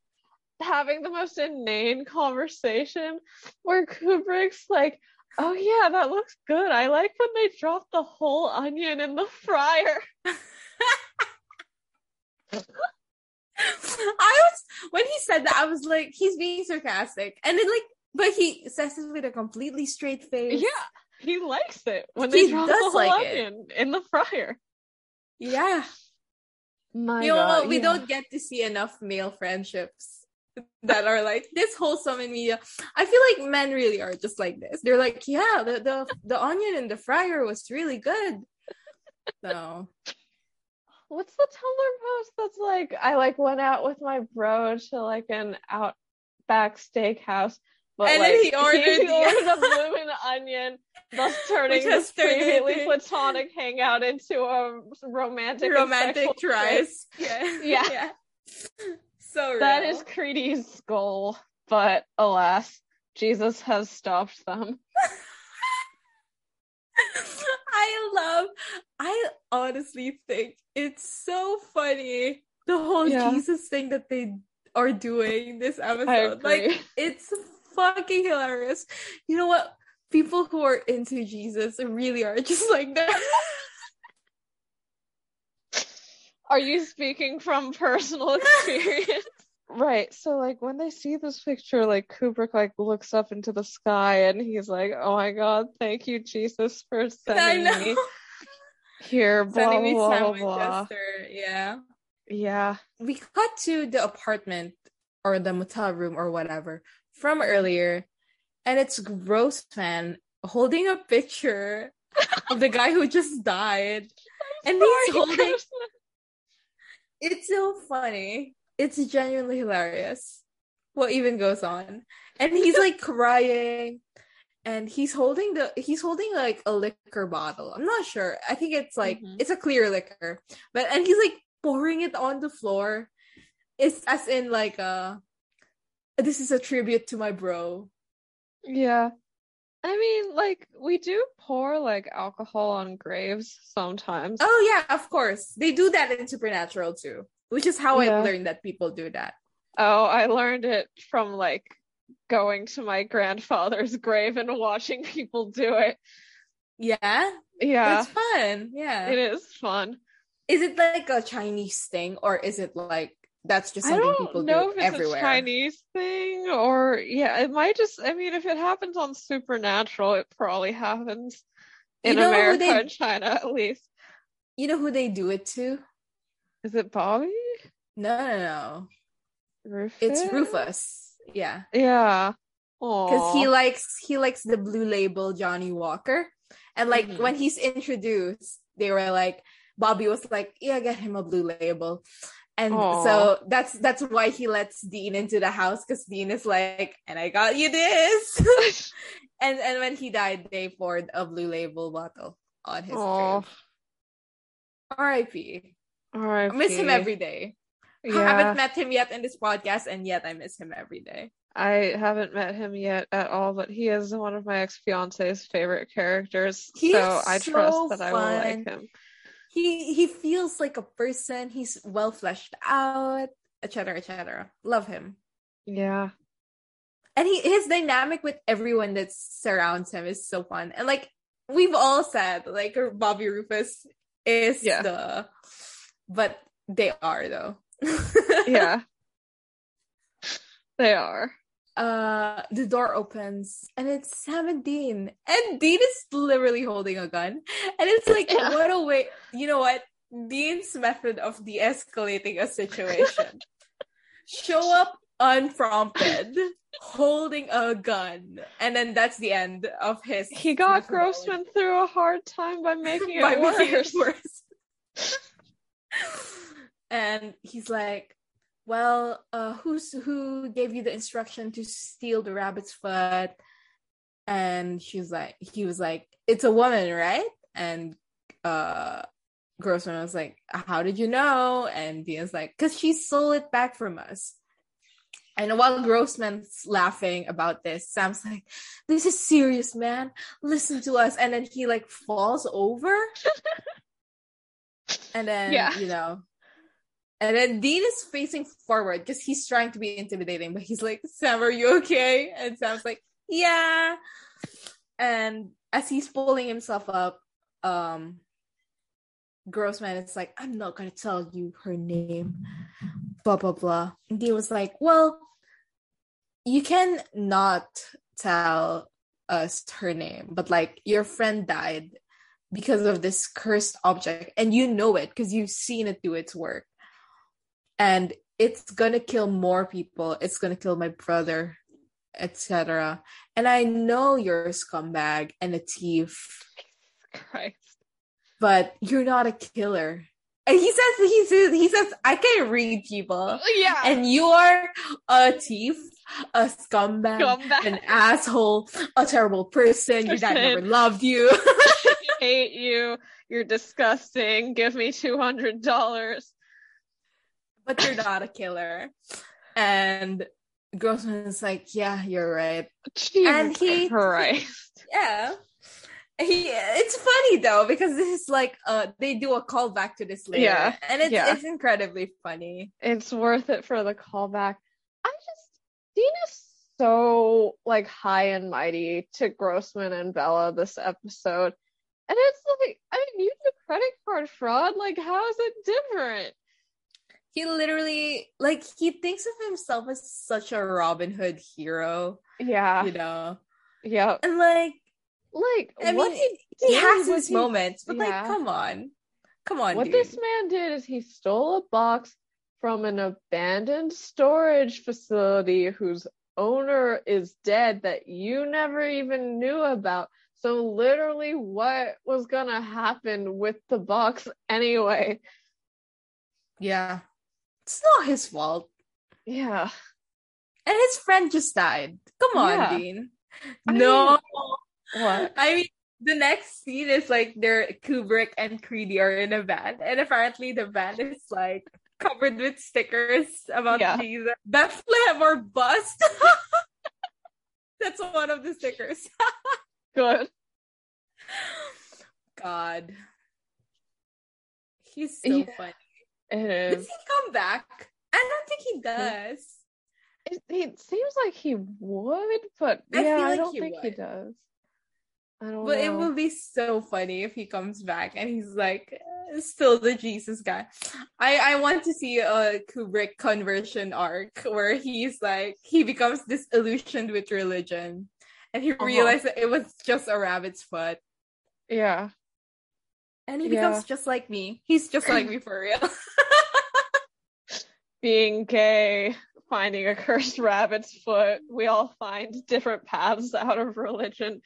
having the most inane conversation where Kubrick's like, Oh yeah, that looks good. I like when they drop the whole onion in the fryer. I was when he said that, I was like, he's being sarcastic, and it like, but he says it with a completely straight face. Yeah, he likes it when He they drop the whole like it. onion in the fryer. yeah. My you know, God, we yeah. don't get to see enough male friendships that are like this wholesome in media. I feel like men really are just like this. They're like, yeah, the the the onion in the fryer was really good. So What's the Tumblr post that's like I like went out with my bro to like an outback steakhouse, but And then like he ordered he the- ordered a bloomin' onion, thus turning this previously platonic hangout into a romantic romantic tries. Yeah. Yeah. So real. That is Creedy's goal, but alas, Jesus has stopped them. I love I honestly think it's so funny the whole Yeah. Jesus thing that they are doing this episode. Like it's fucking hilarious. You know what? People who are into Jesus really are just like that. Are you speaking from personal experience? right. So like when they see this picture, like Kubrick like looks up into the sky and he's like, "Oh my God, thank you, Jesus, for sending me here." Blah Sending me blah blah blah. Yeah. Yeah. we cut to the apartment or the motel room or whatever from earlier, and it's Grossman holding a picture of the guy who just died, and he's holding. Grossman. It's so funny. It's genuinely hilarious. What even goes on, and he's like crying. And he's holding the he's holding like a liquor bottle. I'm not sure. I think it's like Mhm. it's a clear liquor. But and he's like pouring it on the floor. It's as in like uh this is a tribute to my bro. Yeah. I mean, like we do pour like alcohol on graves sometimes. Oh yeah, of course. They do that in Supernatural too. Which is how Yeah. I learned that people do that. Oh, I learned it from like going to my grandfather's grave and watching people do it. Yeah. Yeah. It's fun. Yeah. It is fun. Is it like a Chinese thing or is it like that's just I something don't people know do if it's everywhere? a Chinese thing or yeah, it might just I mean if it happens on Supernatural, it probably happens You in know who America they- and China at least. You know who they do it to? Is it Bobby? No, no, no. Rufus? It's Rufus. Yeah. Yeah. Because he likes he likes the blue label Johnnie Walker. And like Mhm. when he's introduced, they were like Bobby was like, Yeah, get him a blue label. And Aw. so that's that's why he lets Dean into the house because Dean is like, and I got you this. and and when he died, they poured a blue label bottle on his grave. R.I.P. R.I.P. I miss him every day. I haven't met him yet in this podcast, and yet I miss him every day. I haven't met him yet at all, but he is one of my ex fiance's favorite characters. He so I so trust that I will like him. He he feels like a person. He's well fleshed out, etc., etc. Love him, Yeah. and he his dynamic with everyone that surrounds him is so fun. And like we've all said, like Bobby Rufus is Yeah. the, but they are though. Yeah. they are. Uh the door opens and it's Sam and Dean and Dean is literally holding a gun and it's like Yeah. what a way you know what Dean's method of de-escalating a situation show up unprompted holding a gun and then that's the end of his He got methodology. Grossman through a hard time by making it By worse. making it worse. and he's like, "Well, uh, who's who gave you the instruction to steal the rabbit's foot?" And she's like, he was like, "It's a woman, right?" And uh, Grossman was like, "How did you know?" And Dean's like, "Cause she stole it back from us." And while Grossman's laughing about this, Sam's like, "This is serious, man. Listen to us." And then he like falls over, and then Yeah. you know, and then Dean is facing forward because he's trying to be intimidating, but he's like, "Sam, are you okay?" And Sam's like, "Yeah." And as he's pulling himself up, um, Grossman is like, "I'm not gonna tell you her name." Blah blah blah. And Dean was like, "Well, you can not tell us her name, but like your friend died because of this cursed object, and you know it because you've seen it do its work, and it's gonna kill more people. It's gonna kill my brother, etc. And I know you're a scumbag and a thief, Christ. but you're not a killer." And he says he says he says I can read people uh, Yeah. and you are a thief, a scumbag, Scumbag. an asshole, a terrible person. Your dad never loved you. hate you. You're disgusting. Give me two hundred dollars. But you're not a killer. And Grossman is like, yeah, you're right. Jesus he- Christ. Yeah. He, it's funny though because this is like uh they do a callback to this later Yeah, and it's yeah. it's incredibly funny It's worth it for the callback. I just Dean is so like high and mighty to Grossman and Bela this episode. And it's like, I mean, you do credit card fraud. Like, how is it different? He literally like he thinks of himself as such a Robin Hood hero Yeah. you know Yeah. and like Like, I what mean, he, he has his he- moments, but yeah. like, come on, come on, what dude. this man did is he stole a box from an abandoned storage facility whose owner is dead that you never even knew about. So literally what was gonna happen with the box anyway? yeah, it's not his fault, Yeah. and his friend just died. Come on, Yeah. Dean. I no, What? I mean, the next scene is like they're Kubrick and Creedy are in a van, and apparently the van is like covered with stickers about Yeah. Jesus, Bethlehem or bust. That's one of the stickers. Good. God, he's so Yeah. funny. It Does he come back? I don't think he does. It, it seems like he would, but I yeah, feel I don't he think he does. I don't But it know. will be so funny if he comes back and he's like eh, still the Jesus guy. I I want to see a Kubrick conversion arc where he's like he becomes disillusioned with religion and he Uh-huh. realized that it was just a rabbit's foot yeah. and he Yeah. becomes just like me. He's just like me for real. Being gay, finding a cursed rabbit's foot. We all find different paths out of religion.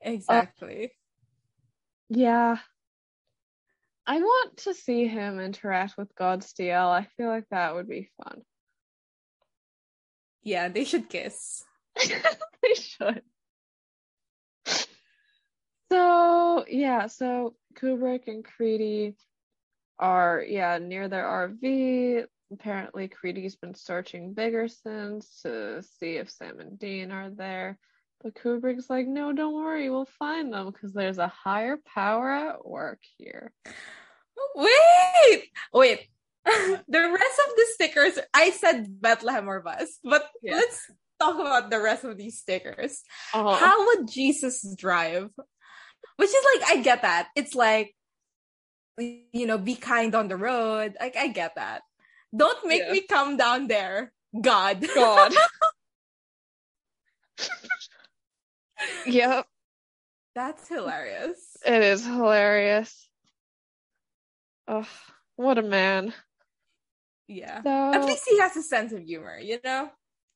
exactly. Uh, yeah. I want to see him interact with Godstiel. I feel like that would be fun. yeah, they should kiss. they should. So yeah, so Kubrick and Creedy are yeah near their RV. Apparently, Creedy's been searching Biggersons to see if Sam and Dean are there. But Kubrick's like, no, don't worry, we'll find them because there's a higher power at work here. Wait, wait. the rest of the stickers, I said Bethlehem or bust, but Yeah. let's talk about the rest of these stickers. Uh-huh. How would Jesus drive? Which is like, I get that. It's like, you know, be kind on the road. Like, I get that. Don't make Yeah. me come down there, God. God. yep, That's hilarious. it is hilarious. Oh, what a man. Yeah. So, At least he has a sense of humor, you know?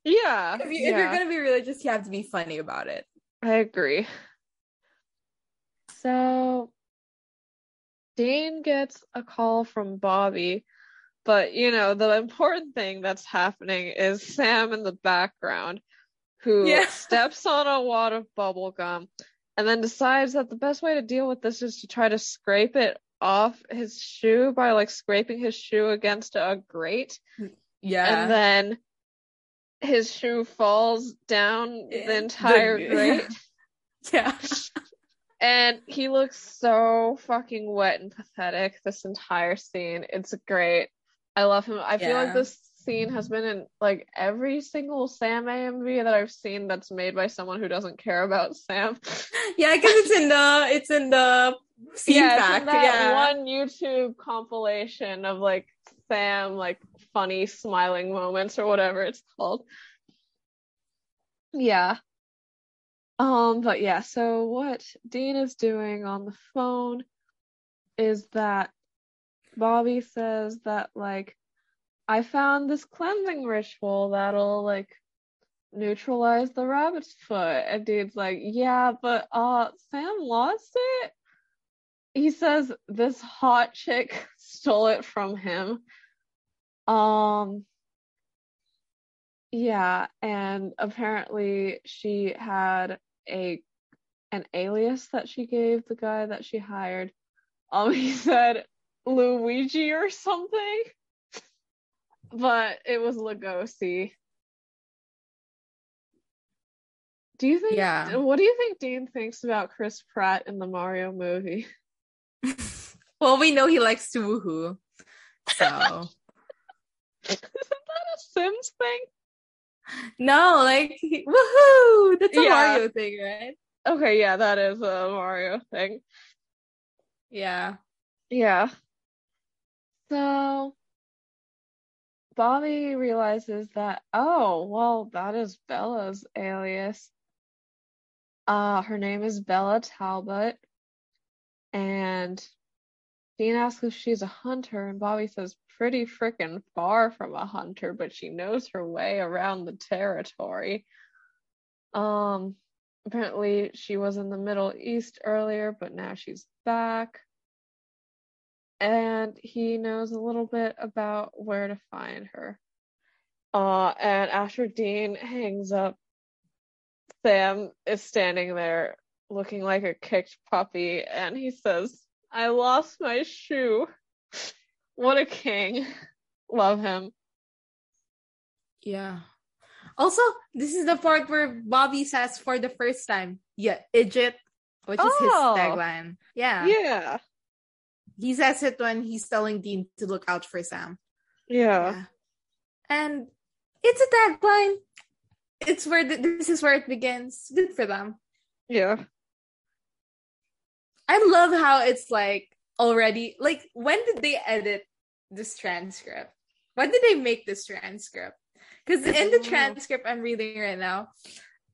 yeah, If, you, if yeah. you're gonna be religious, you have to be funny about it. I agree. So Dean gets a call from Bobby, but you know, the important thing that's happening is Sam in the background who Yeah. steps on a wad of bubble gum and then decides that the best way to deal with this is to try to scrape it off his shoe by like scraping his shoe against a grate mm, Yeah. and then his shoe falls down Yeah, eh, the entire the- grate yeah. and he looks so fucking wet and pathetic this entire scene. It's great. I love him. I feel like this scene has been in like every single Sam AMV that I've seen that's made by someone who doesn't care about Sam. Yeah, because it's in the it's in the scene yeah, in that yeah. one YouTube compilation of like Sam like funny smiling moments or whatever it's called. Yeah. Um, but yeah, so what Dean is doing on the phone is that Bobby says that like I found this cleansing ritual that'll like neutralize the rabbit's foot. And dude's like, yeah, but uh Sam lost it. He says this hot chick stole it from him. Um yeah, and apparently she had a an alias that she gave the guy that she hired. Um he said Luigi or something. But it was Lugosi. Do you think Yeah. what do you think Dean thinks about Chris Pratt in the Mario movie? well, we know he likes to woohoo. So Isn't that a Sims thing? no, like woohoo! That's a Yeah. Mario thing, right? Okay, yeah, that is a Mario thing. Yeah. Yeah. So Bobby realizes that, oh, well, that is Bela's alias. Uh, her name is Bela Talbot. And Dean asks if she's a hunter, and Bobby says, pretty frickin' far from a hunter, but she knows her way around the territory. Um, apparently she was in the Middle East earlier, but now she's back and he knows a little bit about where to find her. Uh, and after Dean hangs up, Sam is standing there looking like a kicked puppy, and he says, I lost my shoe. What a king. Love him. Yeah. Also, this is the part where Bobby says for the first time, yeah, idiot, which is Oh. his tagline. Yeah. Yeah. He says it when he's telling Dean to look out for Sam. Yeah. And It's a tagline. It's where the, this is where it begins. Good for them. Yeah. I love how it's like already like when did they edit this transcript? When did they make this transcript? Because in the transcript I'm reading right now,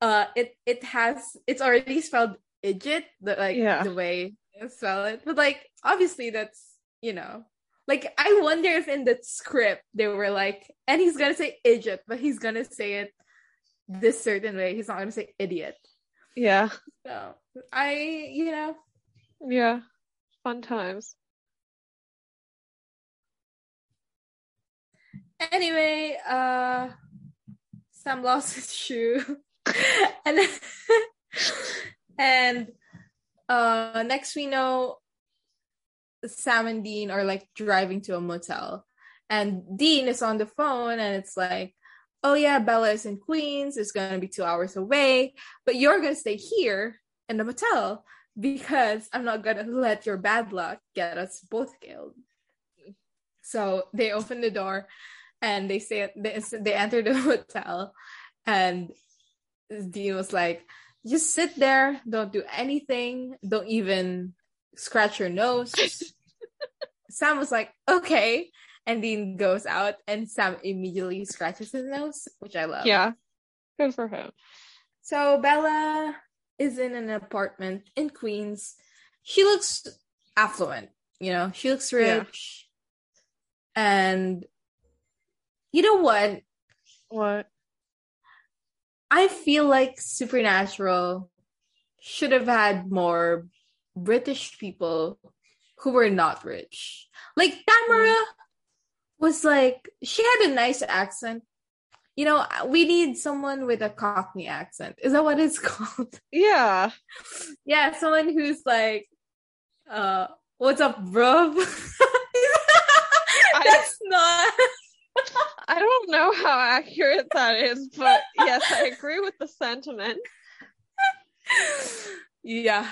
uh it it has it's already spelled idiot, the like Yeah. the way spell it. But like obviously that's you know like I wonder if in the script they were like, and he's gonna say idiot, but he's gonna say it this certain way. He's not gonna say idiot. Yeah. So I, you know, Yeah. Fun times. anyway, uh Sam lost his shoe. and and uh next we know Sam and Dean are like driving to a motel. And Dean is on the phone and it's like, oh yeah, Bela is in Queens, it's gonna be two hours away, but you're gonna stay here in the motel because I'm not gonna let your bad luck get us both killed. So they open the door and they say they, they enter the hotel and Dean was like, just sit there, don't do anything, don't even scratch your nose. Sam was like, okay. And Dean goes out and Sam immediately scratches his nose, which I love. Yeah. Good for him. So Bela is in an apartment in Queens. She looks affluent, you know, she looks Yeah. rich. And you know what? What? I feel like Supernatural should have had more British people who were not rich. Like Tamara was like she had a nice accent. You know, we need someone with a Cockney accent. Is that what it's called? Yeah. yeah, someone who's like, uh, what's up, bro? That's not. I don't know how accurate that is, but yes, I agree with the sentiment. yeah,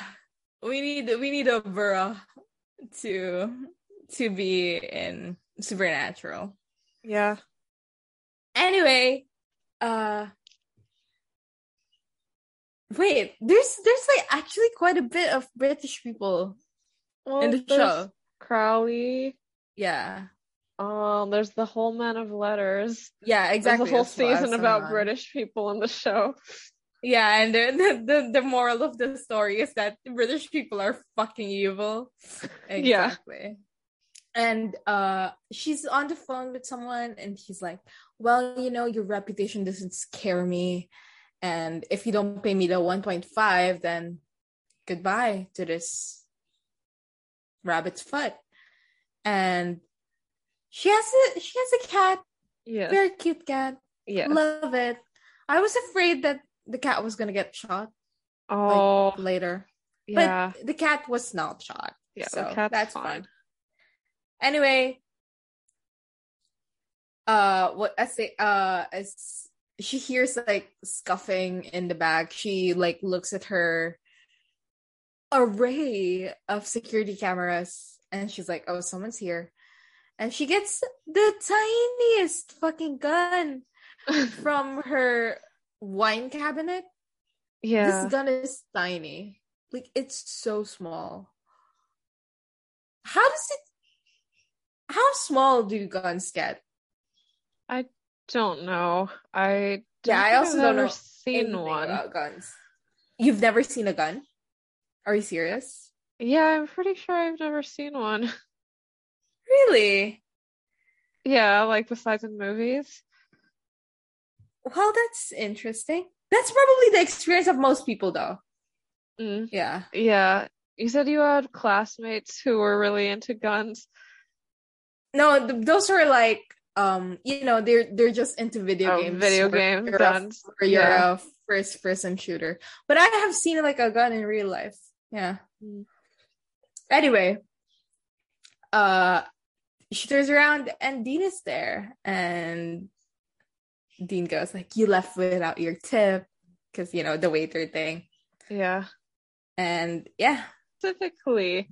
we need we need a Burra to to be in Supernatural. Yeah. Anyway, uh, wait, there's there's like actually quite a bit of British people Well, in the show. Crowley. Yeah, Um, there's the whole Man of Letters. yeah, exactly. There's a whole That's what I was season about on. British people in the show. Yeah, and the, the the moral of the story is that British people are fucking evil. Yeah. Exactly. And uh she's on the phone with someone and he's like, "Well, you know, your reputation doesn't scare me and if you don't pay me the 1.5, then goodbye to this rabbit's foot." And she has a she has a cat, Yeah. very cute cat. Yeah. Love it. I was afraid that the cat was gonna get shot oh, later, yeah. but the cat was not shot. Yeah, so that's fine. fine. Anyway, uh, what I say, uh, as she hears like scuffing in the back, she like looks at her array of security cameras, and she's like, "Oh, someone's here." And she gets the tiniest fucking gun from her wine cabinet. yeah. This gun is tiny. Like it's so small. How does it how small do guns get? I don't know. I don't Yeah, I also I've don't ever know seen one. about guns. You've never seen a gun? Are you serious? Yeah, I'm pretty sure I've never seen one. Really? yeah, like besides in movies. Well, that's interesting. That's probably the experience of most people though. Mm. Yeah. Yeah. You said you had classmates who were really into guns. No, th- those were like um, you know, they're they're just into video Oh, games. video where game you're a- guns. where you're Yeah. a first person shooter. But I have seen like a gun in real life. Yeah. Mm. Anyway, uh she turns around and Dean is there and Dean goes like, You left without your tip because you know the waiter thing. Yeah. And yeah. Specifically,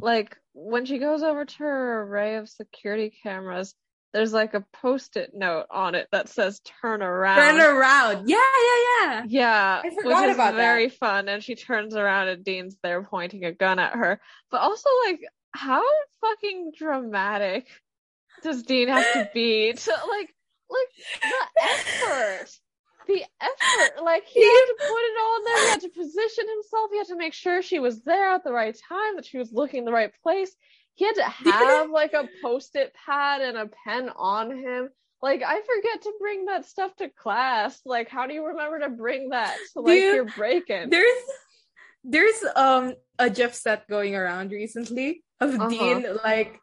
like when she goes over to her array of security cameras, there's like a post-it note on it that says "turn around." Turn around. Yeah, yeah, yeah. Yeah, I which forgot is about very that. fun. And she turns around and Dean's there pointing a gun at her. But also, like, how fucking dramatic does Dean have to be to like, like the effort, the effort. Like he had to put it all in there. He had to position himself. He had to make sure she was there at the right time, that she was looking in the right place. He had to have like a post-it pad and a pen on him. Like I forget to bring that stuff to class. Like how do you remember to bring that to like you, your break-in? There's there's um a GIF set going around recently of Uh-huh. Dean like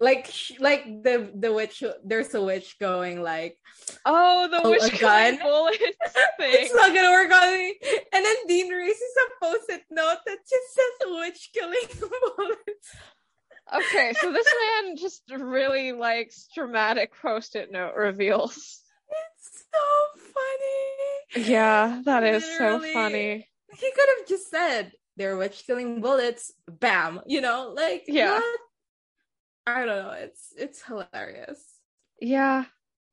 like like the the witch there's a witch going like Oh, the Oh, a gun gun? bullet thing. it's not gonna work on me and then Dean raises a post-it note that just says witch killing bullets Okay, so this man just really likes dramatic post-it note reveals. it's so funny Yeah, that is so funny. he could have just said they're witch killing bullets bam you know like Yeah. what? I don't know it's it's hilarious Yeah.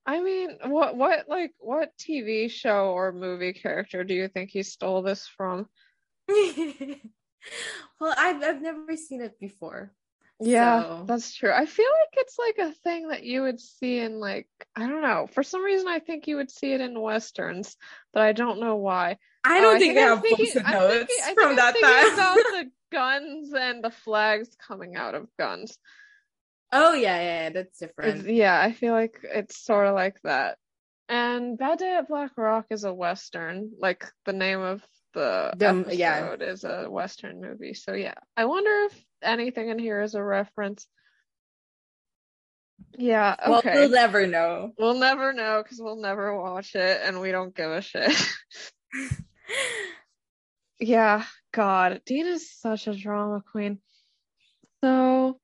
I mean, what what like what TV show or movie character do you think he stole this from? well, I've I've never seen it before. Yeah, So- that's true. I feel like it's like a thing that you would see in like I don't know. For some reason I think you would see it in westerns, but I don't know why. I Oh, don't think I I'm have thinking- post-it notes thinking- from that time. about the guns and the flags coming out of guns. oh yeah, yeah, yeah, that's It's, different. yeah, I feel like it's sort of like that. And Bad Day at Black Rock is a western. Like the name of the episode yeah. is a western movie. So yeah, I wonder if anything in here is a reference. Yeah, Well, okay. we'll never know. We'll never know because we'll never watch it and we don't give a shit. yeah, God, Dean is such a drama queen. So,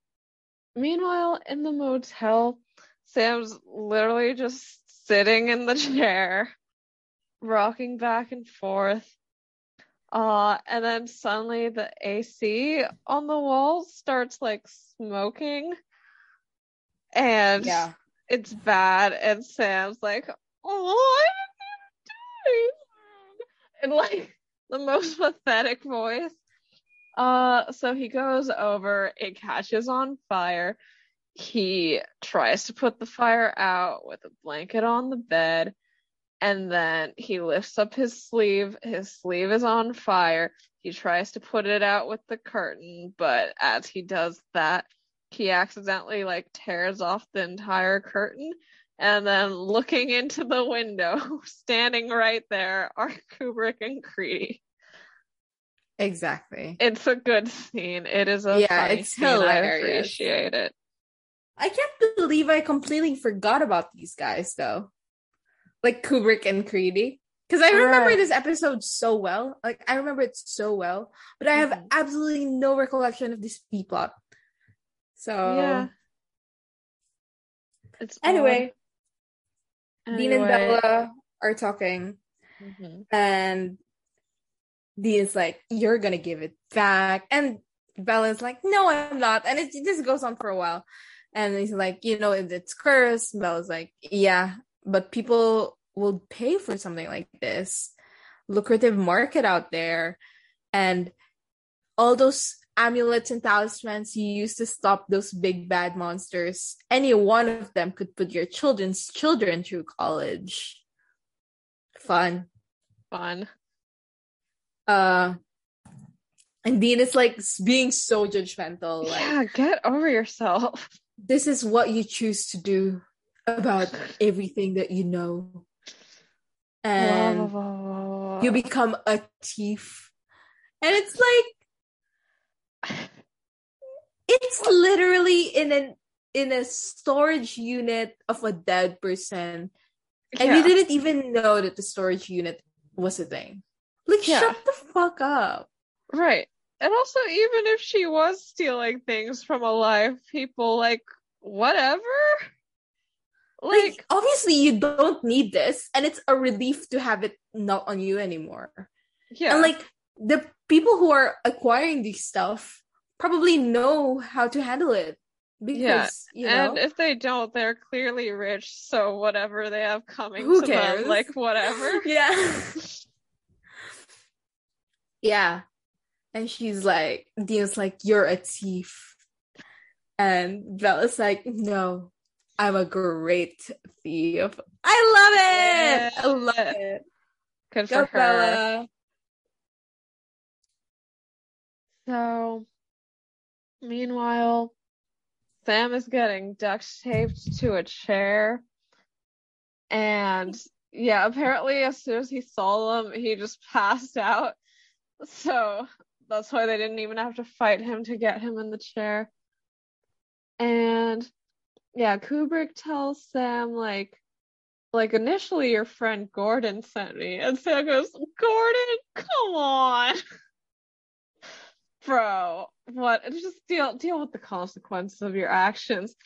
meanwhile, in the motel, Sam's literally just sitting in the chair, rocking back and forth. Uh, and then suddenly the AC on the wall starts like smoking. And Yeah. it's bad and Sam's like, "Oh, I doing?" And like the most pathetic voice. Uh, so he goes over, it catches on fire. He tries to put the fire out with a blanket on the bed, and then he lifts up his sleeve. His sleeve is on fire. He tries to put it out with the curtain, but as he does that, he accidentally like tears off the entire curtain and then looking into the window standing right there are kubrick and creedy Exactly. it's a good scene it is a Yeah, funny it's scene. i appreciate it I can't believe I completely forgot about these guys though. Like Kubrick and Creedy. Because I remember Right. this episode so well. Like I remember it so well. But I have Mhm. absolutely no recollection of this B plot. So yeah it's anyway. Dean and. Bela are talking Mhm. and Dean's like, You're gonna give it back. And Bela's like, No, I'm not. And it just goes on for a while. And he's like, You know, it's cursed. Bela's like, Yeah, but people will pay for something like this. Lucrative market out there. And all those amulets and talismans you use to stop those big bad monsters, any one of them could put your children's children through college. Fun. fun. Uh and Dean is like being so judgmental like yeah get over yourself. this is what you choose to do about everything that you know. And you become a thief. And it's like it's literally in an in a storage unit of a dead person and Yeah. you didn't even know that the storage unit was a thing like Yeah. shut the fuck up Right. And also, even if she was stealing things from alive people, like, whatever. like, Like, obviously you don't need this and it's a relief to have it not on you anymore yeah. and like the people who are acquiring these stuff probably know how to handle it because you know. And if they don't, they're clearly rich, so whatever they have coming Who to cares? them, like whatever. yeah. Yeah. And she's like dean's like you're a thief. And bela's like no i'm a great thief. I love it! I love it. Good go for her. bela So, meanwhile, Sam is getting duct taped to a chair. And yeah, apparently, as soon as he saw them, he just passed out. So, that's why they didn't even have to fight him to get him in the chair. And yeah, Kubrick tells Sam, like, like initially your friend Gordon sent me. And Sam goes, Gordon, come on. Bro, what? Just deal deal with the consequences of your actions.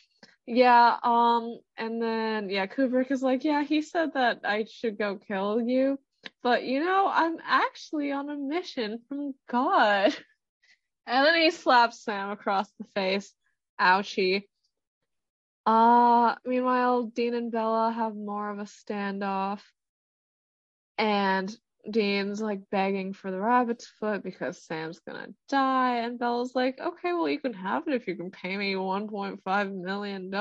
Yeah, um, and then yeah, Kubrick is like, yeah, he said that I should go kill you, but you know, I'm actually on a mission from God. And then he slaps Sam across the face. Ouchie. Uh, meanwhile, Dean and Bela have more of a standoff. And Dean's like begging for the rabbit's foot because Sam's gonna die, and Bela's like, okay, well, you can have it if you can pay me $1.5 million.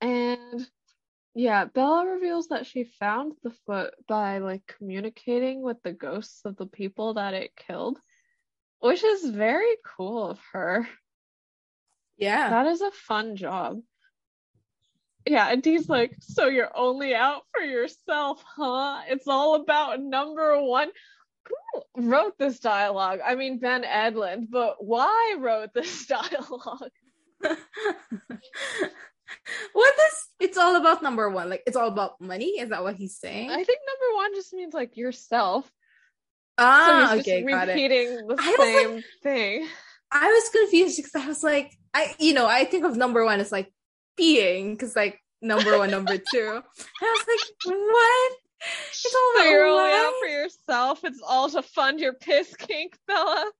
And yeah, Bela reveals that she found the foot by like communicating with the ghosts of the people that it killed, which is very cool of her. yeah That is a fun job. Yeah, and Dee's like, so you're only out for yourself, huh? It's all about number one. Who wrote this dialogue? I mean, Ben Edlund, but why wrote this dialogue? what is it's all about number one like it's all about money is that what he's saying I think number one just means like yourself. ah so he's okay got it repeating the I was like- same thing. I was confused because I was like, I you know, I think of number one as like peeing because like number one, number two. And I was like, what? It's all out for yourself. It's all to fund your piss kink, Bela.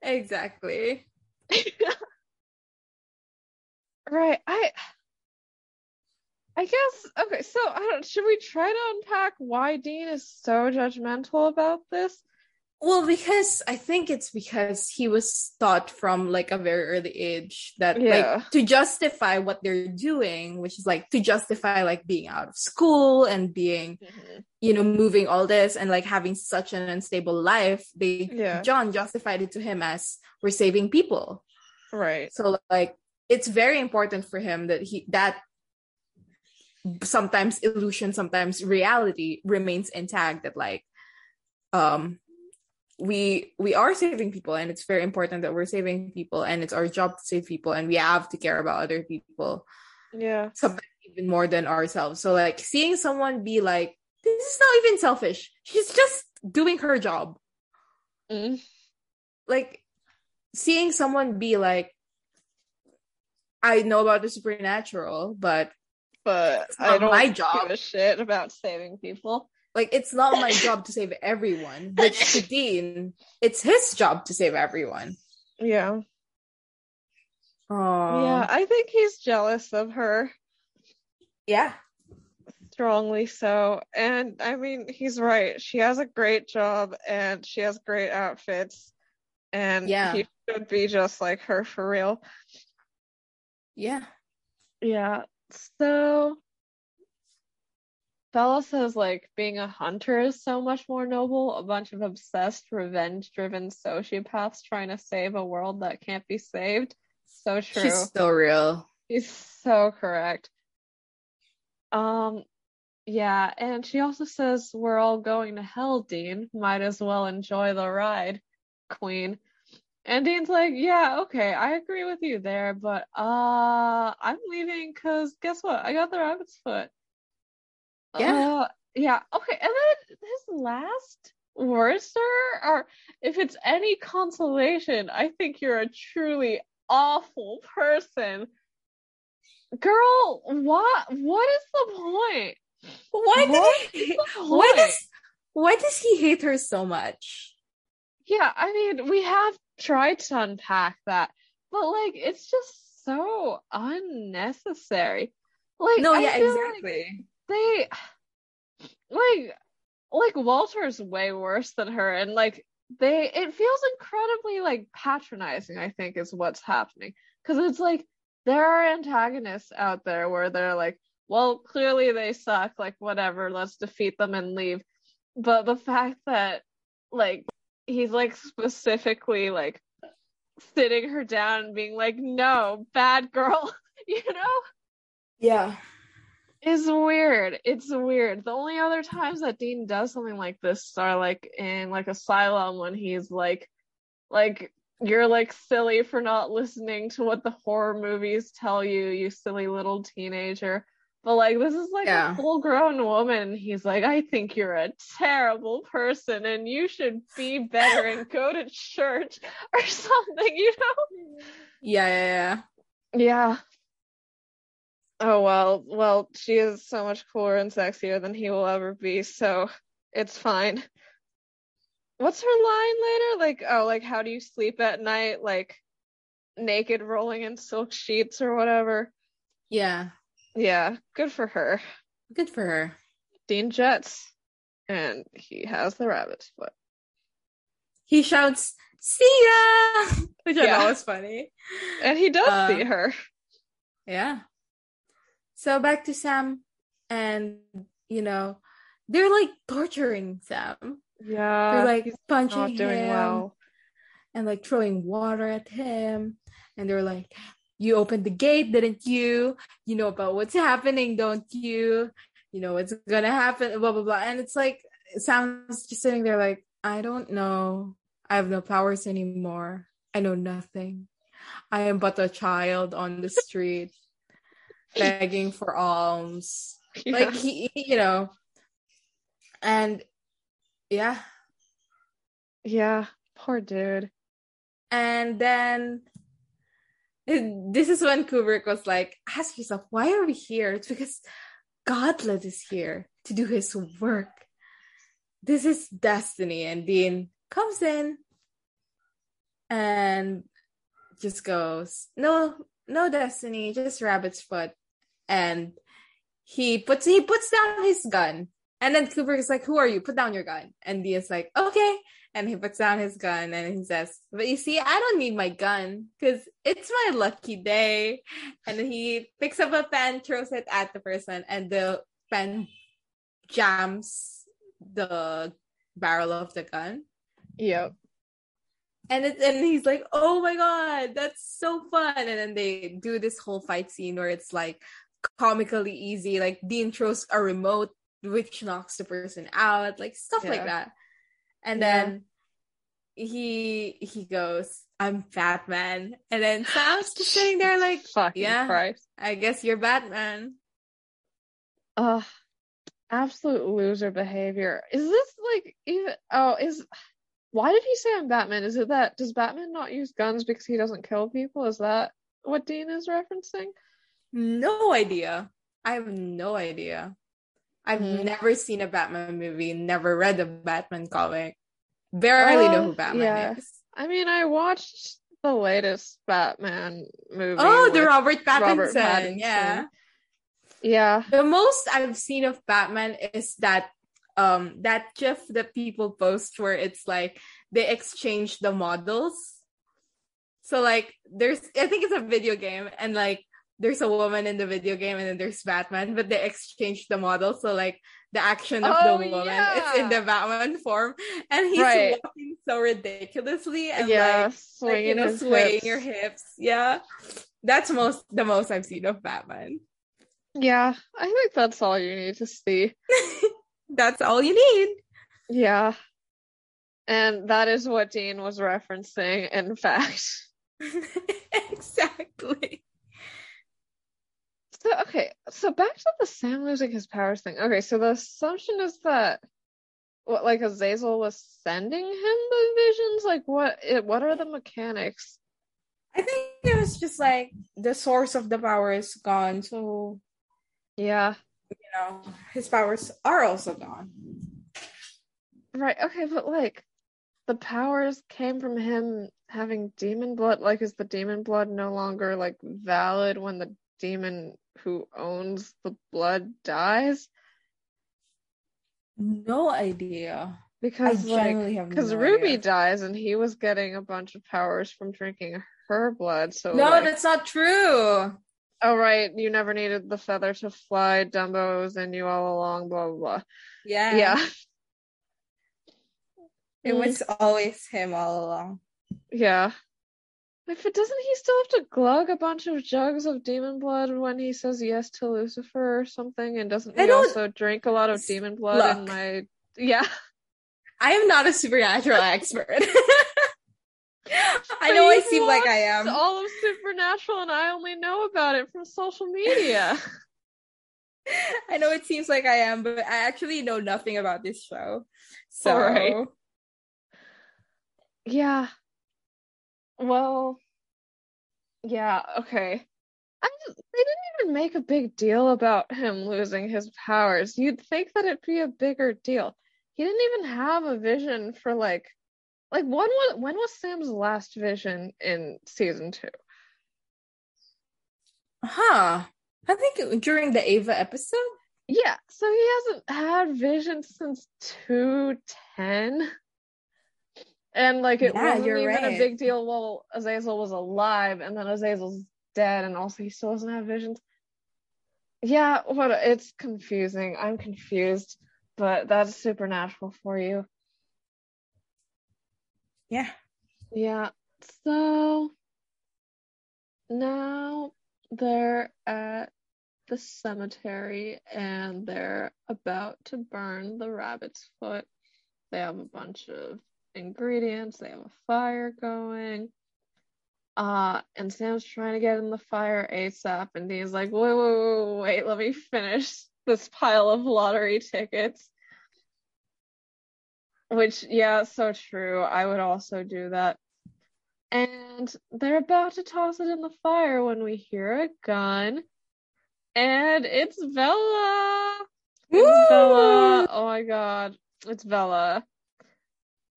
Exactly. Right. I I guess okay, so I don't should we try to unpack why Dean is so judgmental about this? Well, because I think it's because he was taught from like a very early age that Yeah. like to justify what they're doing, which is like to justify like being out of school and being, you know, moving all this and like having such an unstable life, they Yeah. John justified it to him as we're saving people. Right. So like it's very important for him that he that sometimes illusion, sometimes reality remains intact that like um we we are saving people and it's very important that we're saving people and it's our job to save people and we have to care about other people Yeah. sometimes even more than ourselves. So like seeing someone be like, this is not even selfish. She's just doing her job. Mm. like seeing someone be like I know about the supernatural, but But I don't my give a shit about saving people. Like it's not my job to save everyone. Which to Dean, it's his job to save everyone. Yeah. Oh yeah, I think he's jealous of her. yeah, strongly so. And I mean, he's right. She has a great job and she has great outfits. And Yeah. he should be just like her for real. yeah. Yeah. So Bella says like being a hunter is so much more noble. A bunch of obsessed, revenge-driven sociopaths trying to save a world that can't be saved. So true. She's so real. He's so correct. Um, yeah, and she also says we're all going to hell, Dean. Might as well enjoy the ride, Queen. And Dean's like, yeah, okay, I agree with you there, but uh, I'm leaving because guess what? I got the rabbit's foot. Yeah. Uh, yeah, okay, and then his last words her are, if it's any consolation, I think you're a truly awful person. Girl, what what is the point? Why What did he why does why does he hate her so much? yeah, I mean, we have tried to unpack that, but like, it's just so unnecessary. Like, no, I yeah, feel like exactly. They like like Walter's way worse than her and like they it feels incredibly like patronizing I think is what's happening. Because it's like there are antagonists out there where they're like well clearly they suck like whatever let's defeat them and leave. But the fact that like he's like specifically like sitting her down and being like no bad girl you know? Yeah. Is weird. It's weird. The only other times that Dean does something like this are like in like Asylum when he's like like you're like silly for not listening to what the horror movies tell you, you silly little teenager. But like this is like Yeah. a full grown woman. He's like, I think you're a terrible person and you should be better and go to church or something, you know? Yeah, yeah, yeah. Yeah. Oh well, well, she is so much cooler and sexier than he will ever be, so it's fine. What's her line later? Like, oh, like how do you sleep at night? Like naked rolling in silk sheets or whatever. Yeah. Yeah, good for her. Good for her. Dean Jets. And he has the rabbit's foot. He shouts, "See ya!" Which I Yeah. thought was funny. And he does Uh, see her. Yeah. So back to Sam, and you know, they're like torturing Sam. Yeah. They're like punching him well. and like throwing water at him, and they're like, "You opened the gate, didn't you? You know about what's happening, don't you? You know what's gonna happen." Blah blah blah. And it's like Sam's just sitting there like, "I don't know. I have no powers anymore. I know nothing. I am but a child on the street." Begging for alms Yeah. like he, he- you know and yeah yeah. Poor dude. and then this is when kubrick was like ask yourself why are we here it's because god led us here to do his work this is destiny and dean comes in and just goes no no destiny just rabbit's foot and he puts he puts down his gun. And then Kubrick is like who are you? Put down your gun. And Dean's like okay. And he puts down his gun and he says but you see I don't need my gun because it's my lucky day. And he picks up a pen throws it at the person and the pen jams the barrel of the gun. Yep. and it, and he's like, "Oh my god, that's so fun!" And then they do this whole fight scene where it's like comically easy. Like the intros are remote, which knocks the person out, like stuff like that. And Yeah. then he he goes, "I'm Batman," and then Sam's just sitting there like, Fucking yeah. Christ. "I guess you're Batman." Ugh. Absolute loser behavior. Is this like even oh is why did he say I'm Batman? Is it that does Batman not use guns because he doesn't kill people? Is that what Dean is referencing? No idea. I have no idea. I've Mhm. never seen a Batman movie, never read a Batman comic. Barely know Uh, who Batman yeah. is. I mean I watched the latest Batman movie. Oh, the Robert Pattinson. Robert Pattinson. Yeah. Yeah. The most I've seen of Batman is that um that gif that people post where it's like they exchange the models. So like there's I think it's a video game and like there's a woman in the video game and then there's Batman, but they exchange the model. So like the action of Oh, the woman yeah. is in the Batman form and he's Right. walking so ridiculously and yeah, like like swinging you know swaying hips. your hips. Yeah. That's most the most I've seen of Batman. Yeah, I think that's all you need to see. That's all you need. Yeah. And that is what Dean was referencing, in fact. exactly. So, okay, so back to the Sam losing his powers thing. Okay, so the assumption is that what like Azazel was sending him the visions? Like what it, what are the mechanics? I think it was just like the source of the power is gone, so Yeah. you know his powers are also gone. Right. Okay, but like the powers came from him having demon blood. Like, is the demon blood no longer like valid when the demon who owns the blood dies? No idea. Because like, because no Ruby idea. dies and he was getting a bunch of powers from drinking her blood. So No, like, that's not true. oh right, you never needed the feather to fly. Dumbo was in you all along. Blah blah blah. Yeah. Yeah, It was mm. always him all along. yeah. If it doesn't, he still have to glug a bunch of jugs of demon blood when he says yes to Lucifer or something, and doesn't he also drink a lot of demon blood in my? Yeah, I am not a supernatural expert. I know I seem like I am. all of Supernatural, and I only know about it from social media. I know it seems like I am, but I actually know nothing about this show. So Alright. Yeah. Well, yeah, okay. I just, they didn't even make a big deal about him losing his powers. You'd think that it'd be a bigger deal. He didn't even have a vision for like like when was when was Sam's last vision in season two? huh. I think during the Ava episode. Yeah, so he hasn't had vision since 210. And like it Yeah, wasn't even a big deal while Azazel was alive, and then Azazel's dead, and also he still doesn't have visions. Yeah, what it's confusing. I'm confused, but that's supernatural for you. Yeah. Yeah. So now they're at the cemetery and they're about to burn the rabbit's foot. They have a bunch of ingredients, they have a fire going. Uh, and Sam's trying to get in the fire ASAP, and Dean's like, wait, wait, wait, wait, let me finish this pile of lottery tickets. Which, yeah, so true. I would also do that. And they're about to toss it in the fire when we hear a gun. And it's Bela. It's Bela. Oh my god. It's Bela.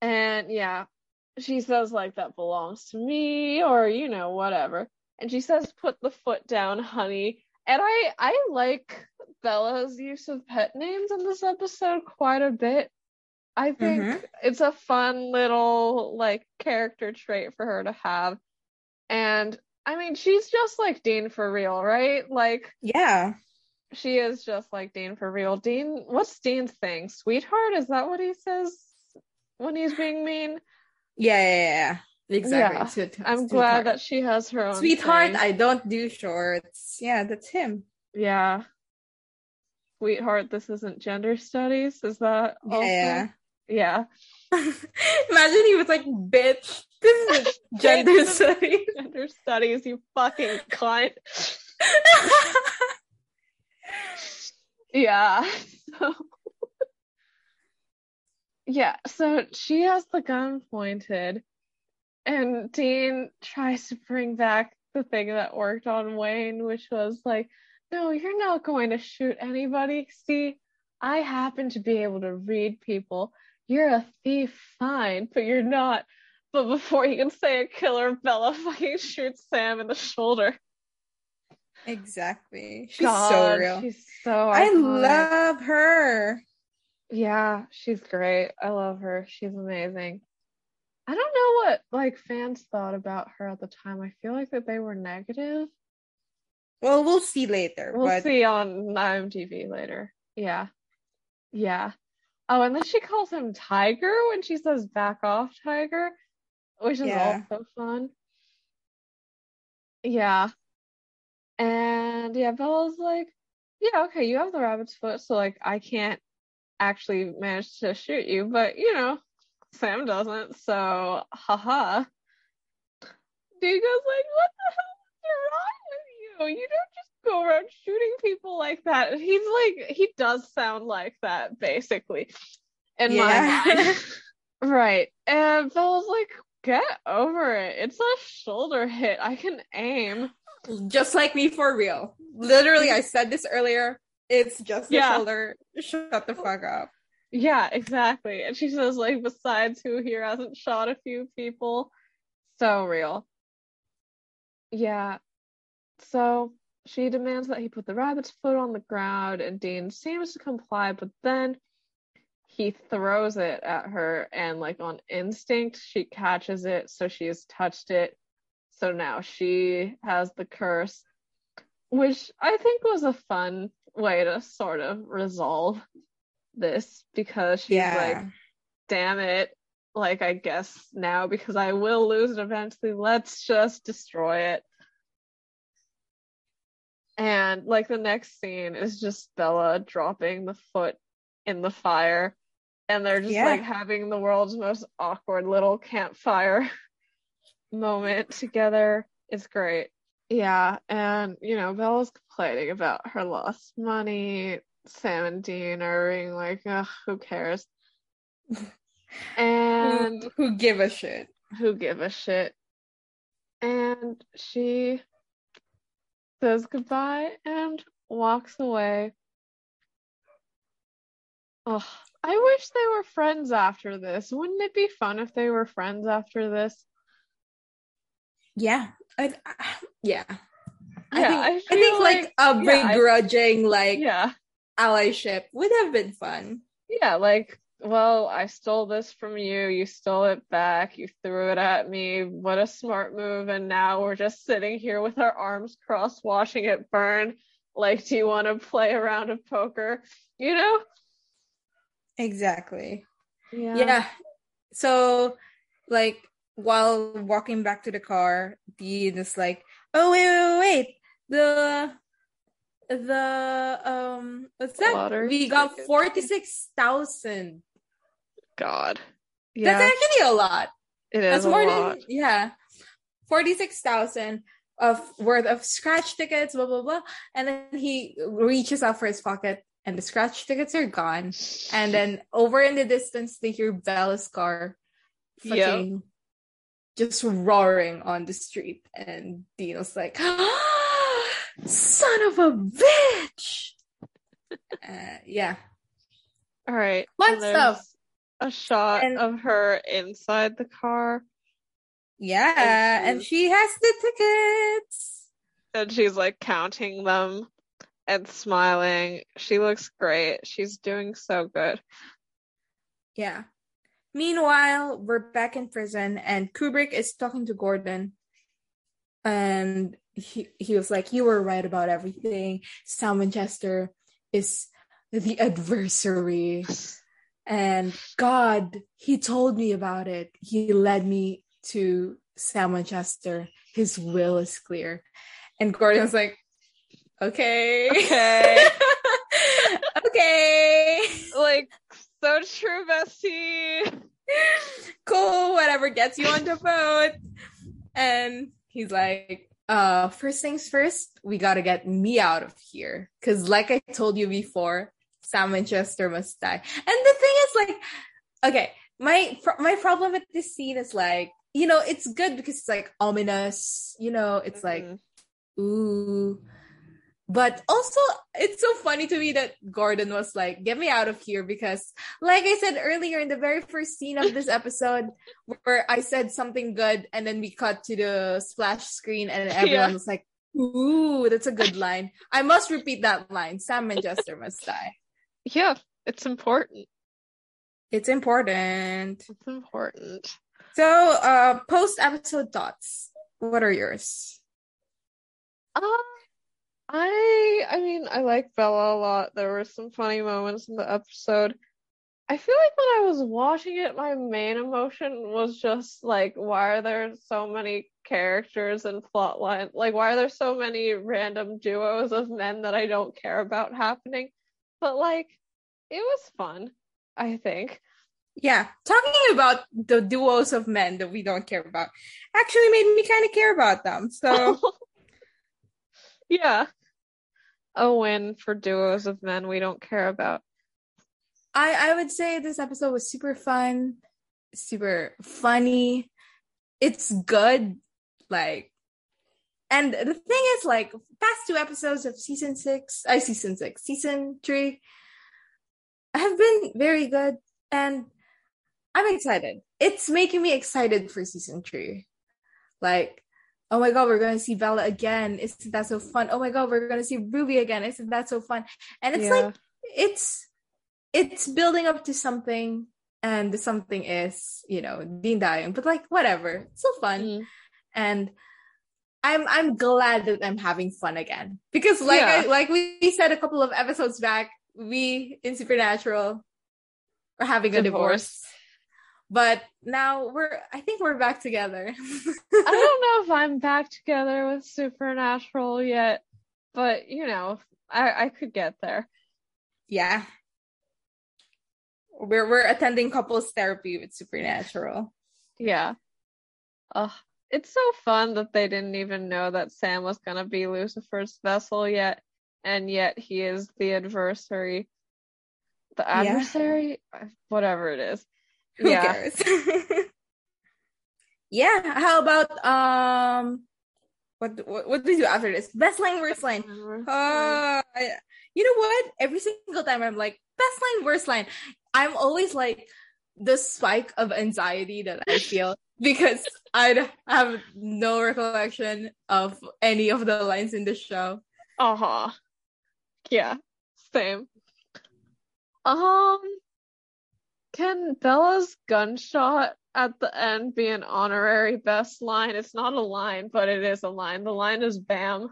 And yeah, she says like that belongs to me or you know whatever. And she says put the foot down, honey. And I I like Bela's use of pet names in this episode quite a bit. I think Mhm. it's a fun little like character trait for her to have. And I mean, she's just like Dean for real, right? Like Yeah. she is just like Dean for real. Dean, what's Dean's thing? Sweetheart? Is that what he says when he's being mean? Yeah, yeah, yeah. Exactly. Yeah. I'm sweetheart. glad that she has her own Sweetheart, thing. I don't do shorts. Yeah, that's him. Yeah. Sweetheart, this isn't gender studies. Is that also? Yeah. Yeah. Imagine he was like, bitch, this is gender studies. Gender studies, you fucking cunt. Yeah. So Yeah, so she has the gun pointed and Dean tries to bring back the thing that worked on Wayne, which was like, no, you're not going to shoot anybody. See, I happen to be able to read people. You're a thief, fine, but you're not. But before he can say a killer, Bela fucking shoots Sam in the shoulder. exactly. She's God, so real. She's so I love her. Yeah, she's great. I love her. She's amazing. I don't know what like fans thought about her at the time. I feel like that they were negative. Well, we'll see later. We'll but see on IMDb later. Yeah. Yeah. Oh, and then she calls him Tiger when she says back off, Tiger, which is Yeah. also fun. Yeah. And yeah, Bela's like, yeah, okay, you have the rabbit's foot, so like I can't actually manage to shoot you, but you know, Sam doesn't, so haha. Dude goes like, what the hell is wrong with you? You don't just go around shooting people like that. And he's like, he does sound like that, basically, in Yeah. my mind. right. And Bela's like, get over it. It's a shoulder hit. I can aim. just like me for real. Literally, I said this earlier. It's just the Yeah. shoulder. Shut the fuck up. Yeah, exactly. And she says, like, besides who here hasn't shot a few people? So real. Yeah. So she demands that he put the rabbit's foot on the ground, and Dean seems to comply, but then he throws it at her, and like on instinct, she catches it, so she has touched it. So now she has the curse, which I think was a fun way to sort of resolve this because she's Yeah. like, damn it. Like, I guess now because I will lose it eventually, let's just destroy it. And like the next scene is just Bela dropping the foot in the fire, and they're just Yeah. like having the world's most awkward little campfire moment together. It's great. Yeah, and you know, Bela's complaining about her lost money. Sam and Dean are being like, who cares? And who, who give a shit? who give a shit? And she says goodbye and walks away. Ugh, I wish they were friends after this. Wouldn't it be fun if they were friends after this? Yeah. I, I- yeah. I Yeah, think, I I, think like, like- a yeah, begrudging like Yeah. allyship would have been fun. Yeah, like, well, I stole this from you, you stole it back, you threw it at me. What a smart move. And now we're just sitting here with our arms crossed, watching it burn. Like, do you want to play a round of poker? You know? Exactly. Yeah. Yeah. So, like, while walking back to the car, Dean is like, "Oh wait, wait, wait, wait. the the um, what's that? Lottery we got forty six thousand. God. Yeah, That's actually a lot. it is That's a more lot. than yeah, forty six thousand of worth of scratch tickets. Blah blah blah. And then he reaches out for his pocket, and the scratch tickets are gone. And then over in the distance, they hear Bela's car Yep. Just roaring on the street. And Dino's like, son of a bitch. uh, yeah. All right. Fun stuff. A shot And- of her inside the car, Yeah. And she has the tickets. and she's like counting them and smiling. She looks great. She's doing so good. Yeah. Meanwhile, we're back in prison and Kubrick is talking to Gordon. And he, he was like, You were right about everything. Sam Winchester is the adversary. And God, he told me about it. He led me to Sam Winchester. His will is clear. And Gordon was like, Okay. Okay. okay. like so true, bestie. cool, whatever gets you on the boat. And he's like, uh, first things first, we gotta get me out of here. Cause like I told you before, Sam and Winchester must die. And the thing is like, okay, my my problem with this scene is like, you know, it's good because it's like ominous, you know, it's like Mhm. ooh. But also, it's so funny to me that Gordon was like, get me out of here because, like I said earlier in the very first scene of this episode, where I said something good and then we cut to the splash screen and everyone Yeah. was like, ooh, that's a good line. I must repeat that line. Sam Winchester must die. Yeah, it's important. It's important. It's important. So, uh, post episode thoughts. What are yours? Uh, I I mean I like Bela a lot. There were some funny moments in the episode. I feel like when I was watching it, my main emotion was just like, why are there so many characters and plot line? Like, why are there so many random duos of men that I don't care about happening? But like, it was fun, I think. Yeah, talking about the duos of men that we don't care about actually made me kind of care about them. So, yeah. A win for duos of men we don't care about. I I would say this episode was super fun, super funny. It's good, like, and the thing is, like, past two episodes of season six, I season six, season three, have been very good and I'm excited. It's making me excited for season three. Like, oh my god, we're gonna see Bela again. Isn't that so fun? Oh my god, we're gonna see Ruby again. Isn't that so fun? And it's yeah. like it's it's building up to something and the something is, you know, Dean dying. But like whatever. It's so fun. Mm. And I'm I'm glad that I'm having fun again. Because like yeah. I, like we said a couple of episodes back, we in Supernatural are having a divorce. But now we're I think we're back together. I don't know if I'm back together with Supernatural yet, but you know, I I could get there. Yeah. We're we're attending couples therapy with Supernatural. Yeah. Ugh. It's so fun that they didn't even know that Sam was gonna be Lucifer's vessel yet, and yet he is the adversary. The adversary? Yeah. Whatever it is. Who yeah. cares? yeah. How about um what, what what do we do after this? Best line, worst line. Uh, you know what? Every single time I'm like, best line, worst line. I'm always like the spike of anxiety that I feel because I have no recollection of any of the lines in the show. Uh huh. Yeah, same. Um, can Bela's gunshot at the end be an honorary best line? It's not a line, but it is a line. The line is "Bam."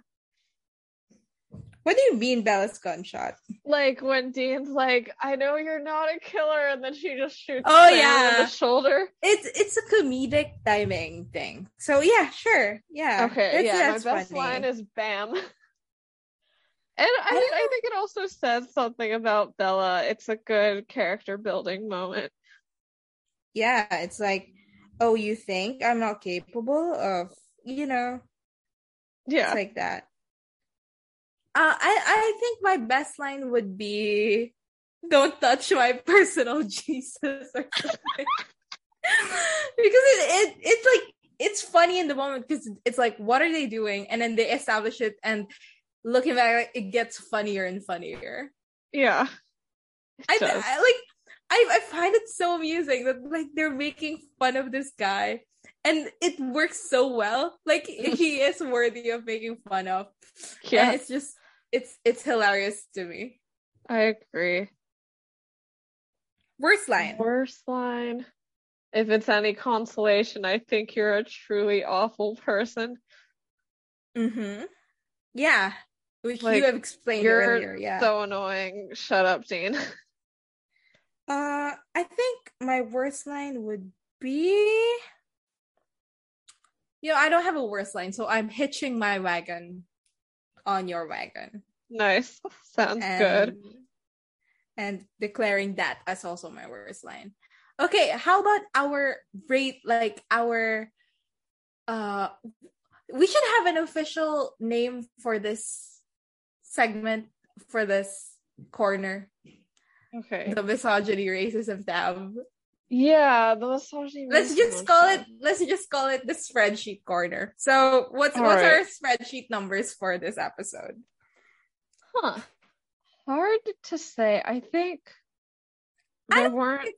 What do you mean Bela's gunshot? Like when Dean's like, "I know you're not a killer," and then she just shoots. Oh Sam yeah, in the shoulder. It's it's a comedic timing thing. So yeah, sure, yeah. Okay, yeah. my best funny. line is "Bam." And I, I, I, think it also says something about Bela. It's a good character building moment. Yeah, it's like, oh, you think I'm not capable of, you know, yeah, it's like that. Uh, I I think my best line would be, "Don't touch my personal Jesus" or something, because it, it it's like it's funny in the moment because it's like, what are they doing? And then they establish it, and looking back, it gets funnier and funnier. Yeah. I, I, like I, I find it so amusing that like they're making fun of this guy and it works so well. Like he is worthy of making fun of. Yeah. And it's just it's it's hilarious to me. I agree. Worst line. Worst line. If it's any consolation, I think you're a truly awful person. Mm-hmm. Yeah. Which like, you have explained earlier, yeah. So annoying. Shut up, Dean. Uh, I think my worst line would be. You know, I don't have a worst line, so I'm hitching my wagon on your wagon. Nice. Sounds and, good. And declaring that as also my worst line. Okay, how about our rate like our uh we should have an official name for this segment for this corner. Okay. The misogyny racism tab. Yeah, the misogyny. Let's just call it. Let's just call it the spreadsheet corner. So, what's All what's right. our spreadsheet numbers for this episode? Huh. Hard to say. I think there weren't.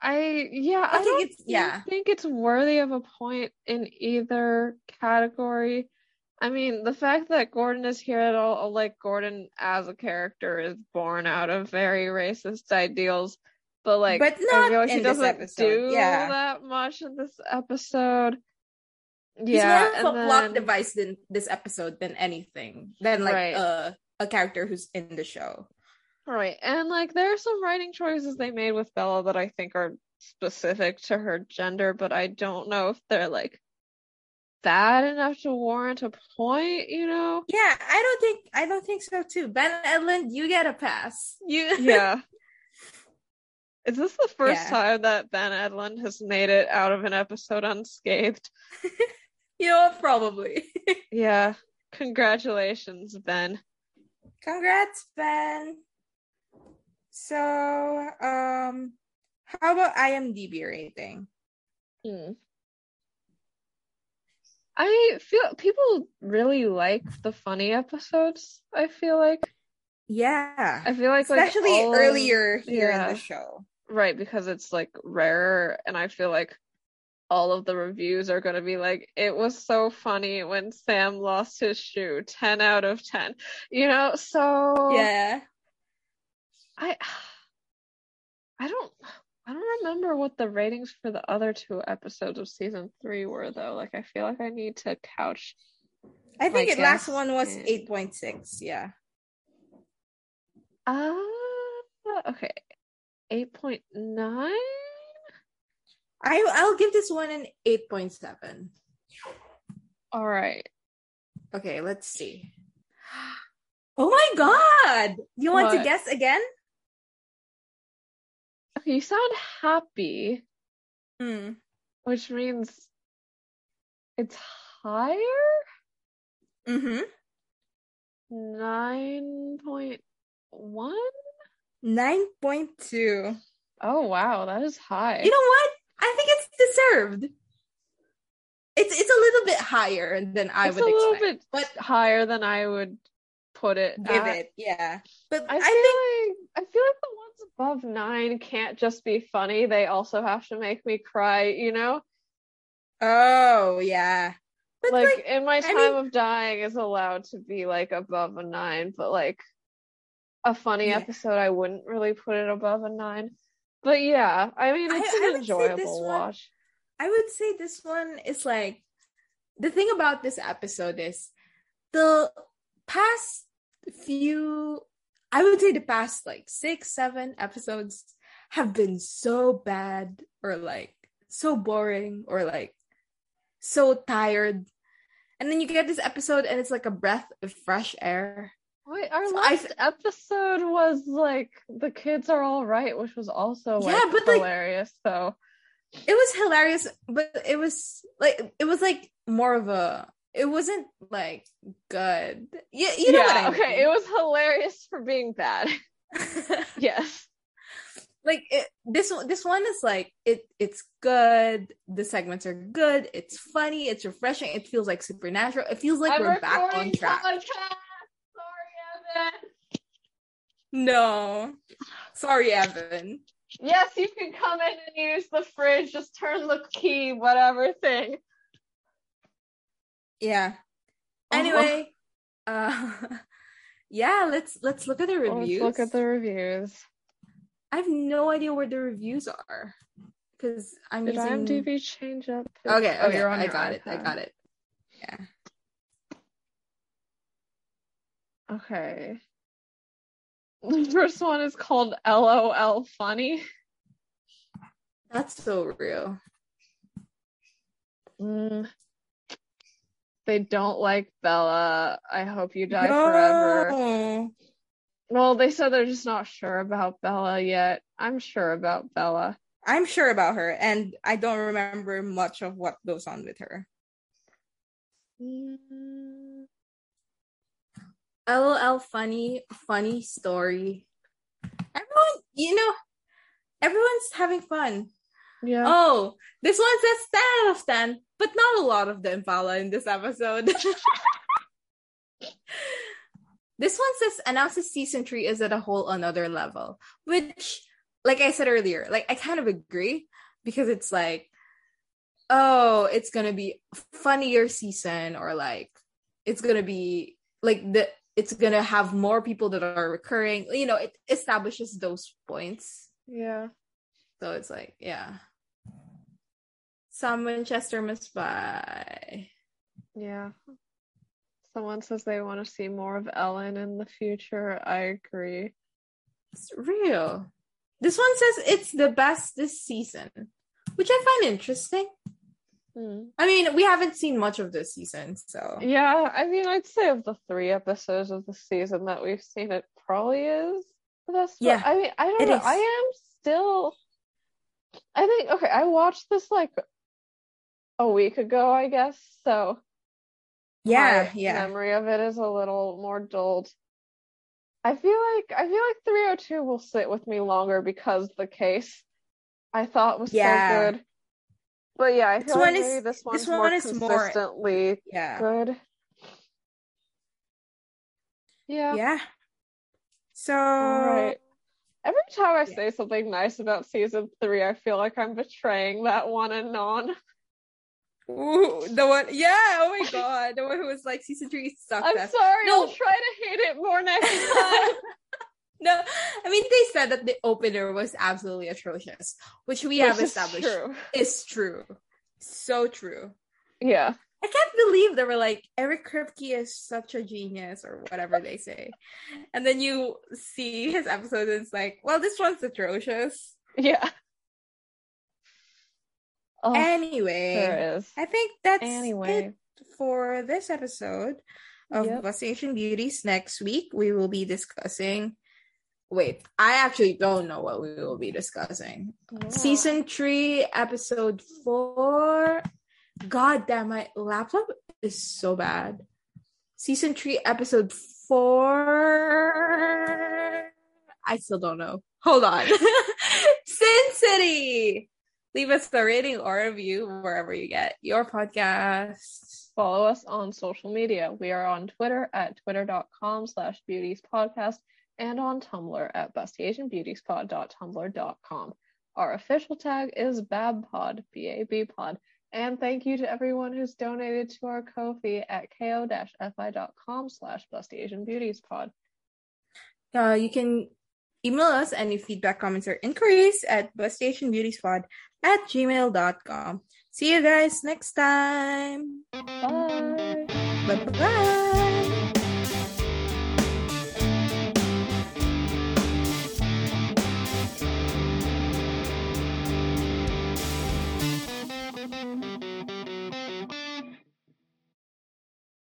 I yeah. I, I think it's yeah. think it's worthy of a point in either category. I mean, the fact that Gordon is here at all, uh, like Gordon as a character, is born out of very racist ideals, but like, but not he doesn't do yeah. that much in this episode. Yeah, He's more of a then... plot device than this episode than anything than like right. a a character who's in the show. Right, and like there are some writing choices they made with Bela that I think are specific to her gender, but I don't know if they're like bad enough to warrant a point, you know? Yeah, I don't think I don't think so too. Ben Edlund, you get a pass. You Yeah. Is this the first yeah. time that Ben Edlund has made it out of an episode unscathed? you know? Probably. yeah. Congratulations, Ben. Congrats, Ben. So, um, how about IMDb rating? Hmm. I feel people really like the funny episodes. I feel like Yeah. I feel like like, Especially all earlier here yeah. in the show. right because it's like rarer and I feel like all of the reviews are going to be like it was so funny when Sam lost his shoe 10 out of 10 you know so Yeah. I I don't I don't remember what the ratings for the other two episodes of season 3 were though like I feel like I need to couch I think the last one was is- 8.6. Yeah. uh okay 8.9 I I'll give this one an 8.7. all right Okay, let's see. Oh my god! You want to guess again? You sound happy Hmm. which means it's higher Mm-hmm. 9.1 9.2. oh wow that is high You know what? I think it's deserved. It's it's a little bit higher than I it's would a little expect. bit but higher than I would put it give at. it, yeah. But I I, feel think like I feel like above nine can't just be funny. They also have to make me cry, you know? oh yeah. But like, like, in my I time mean- of dying is allowed to be like above a nine, but like a funny Yeah. episode I wouldn't really put it above a nine. But yeah, I mean it's I an this enjoyable one- watch. I would say this one is like the thing about this episode is the past few I would say the past like six, seven episodes have been so bad or like so boring or like so tired. And then you get this episode and it's like a breath of fresh air. Wait, our So I last episode was like the kids are all right, which was also like Yeah, but, like- hilarious. So It was hilarious, but it was like it was like more of a it wasn't like good. You, you know yeah, what I mean? okay, it was hilarious for being bad. yes. like it, this one this one is like it it's good the segments are good it's funny it's refreshing it feels like supernatural it feels like I'm we're back on track podcast. Sorry, Evan. no sorry evan Yes, you can come in and use the fridge. Just turn the key, whatever thing. Yeah Oh. anyway uh yeah let's let's look at the reviews Let's look at the reviews. i have no idea where the reviews are because i'm Did using IMDb change up? okay Oh, okay you're on i got it i got it yeah Okay. The first one is called LOL Funny. that's so real Mm. They don't like Bela. I hope you die forever. Well, they said they're just not sure about Bela yet. I'm sure about Bela. I'm sure about her, and I don't remember much of what goes on with her. Mm. LOL, funny, funny story. Everyone, you know, everyone's having fun. Yeah. Oh, this one says 10 out of 10, but not a lot of the Impala in this episode. this one says announces season three is at a whole another level, which, like I said earlier, like I kind of agree because it's like, oh, it's gonna be funnier season, or like it's gonna be like the it's gonna have more people that are recurring. You know, it establishes those points. Yeah. So it's like, yeah. Sam Winchester must buy. Yeah. Someone says they want to see more of Ellen in the future. I agree. It's real. This one says it's the best this season, which I find interesting. Hmm. I mean, we haven't seen much of this season, so Yeah, I mean, I'd say of the three episodes of the season that we've seen, it probably is the best. Yeah, I mean, I don't know. is. I am still. I think okay. I watched this like a week ago, I guess. So yeah, yeah, memory of it is a little more dulled. I feel like I feel like 302 will sit with me longer because the case I thought was Yeah. so good. But yeah, I This feel like one is- this one's this more one is more- consistently yeah, good. Yeah. yeah. So Right. Every time I Yeah. say something nice about season three, I feel like I'm betraying that one and non. Ooh, the one, yeah. Oh my god, the one who was like season three sucked. I'm sorry, No. I'll try to hate it more next time. no, I mean they said that the opener was absolutely atrocious, which we have Which is established true. is true. So true. Yeah. I can't believe they were like Eric Kripke is such a genius or whatever they say, and then you see his episode. And it's like, well, this one's atrocious. Yeah. Oh, anyway. I think that's Anyway. it for this episode of Yep. Asian Beauties. Next week we will be discussing. Wait, I actually don't know what we will be discussing. Yeah. Season three, episode four. God damn, my laptop is so bad. Season three, episode four. I still don't know. Hold on. Sin City. Leave us a rating or a review wherever you get your podcasts. Follow us on social media. We are on Twitter at twitter.com slash beauties podcast and on Tumblr at bustyasianbeautiespod.tumblr.com. Our official tag is BABPOD, B-A-B pod. And thank you to everyone who's donated to our Ko-fi at ko-fi.com slash bustyasianbeautiespod. Uh, you can email us any feedback, comments, or inquiries at bustyasianbeautiespod at gmail.com. See you guys next time. Bye! Bye bye.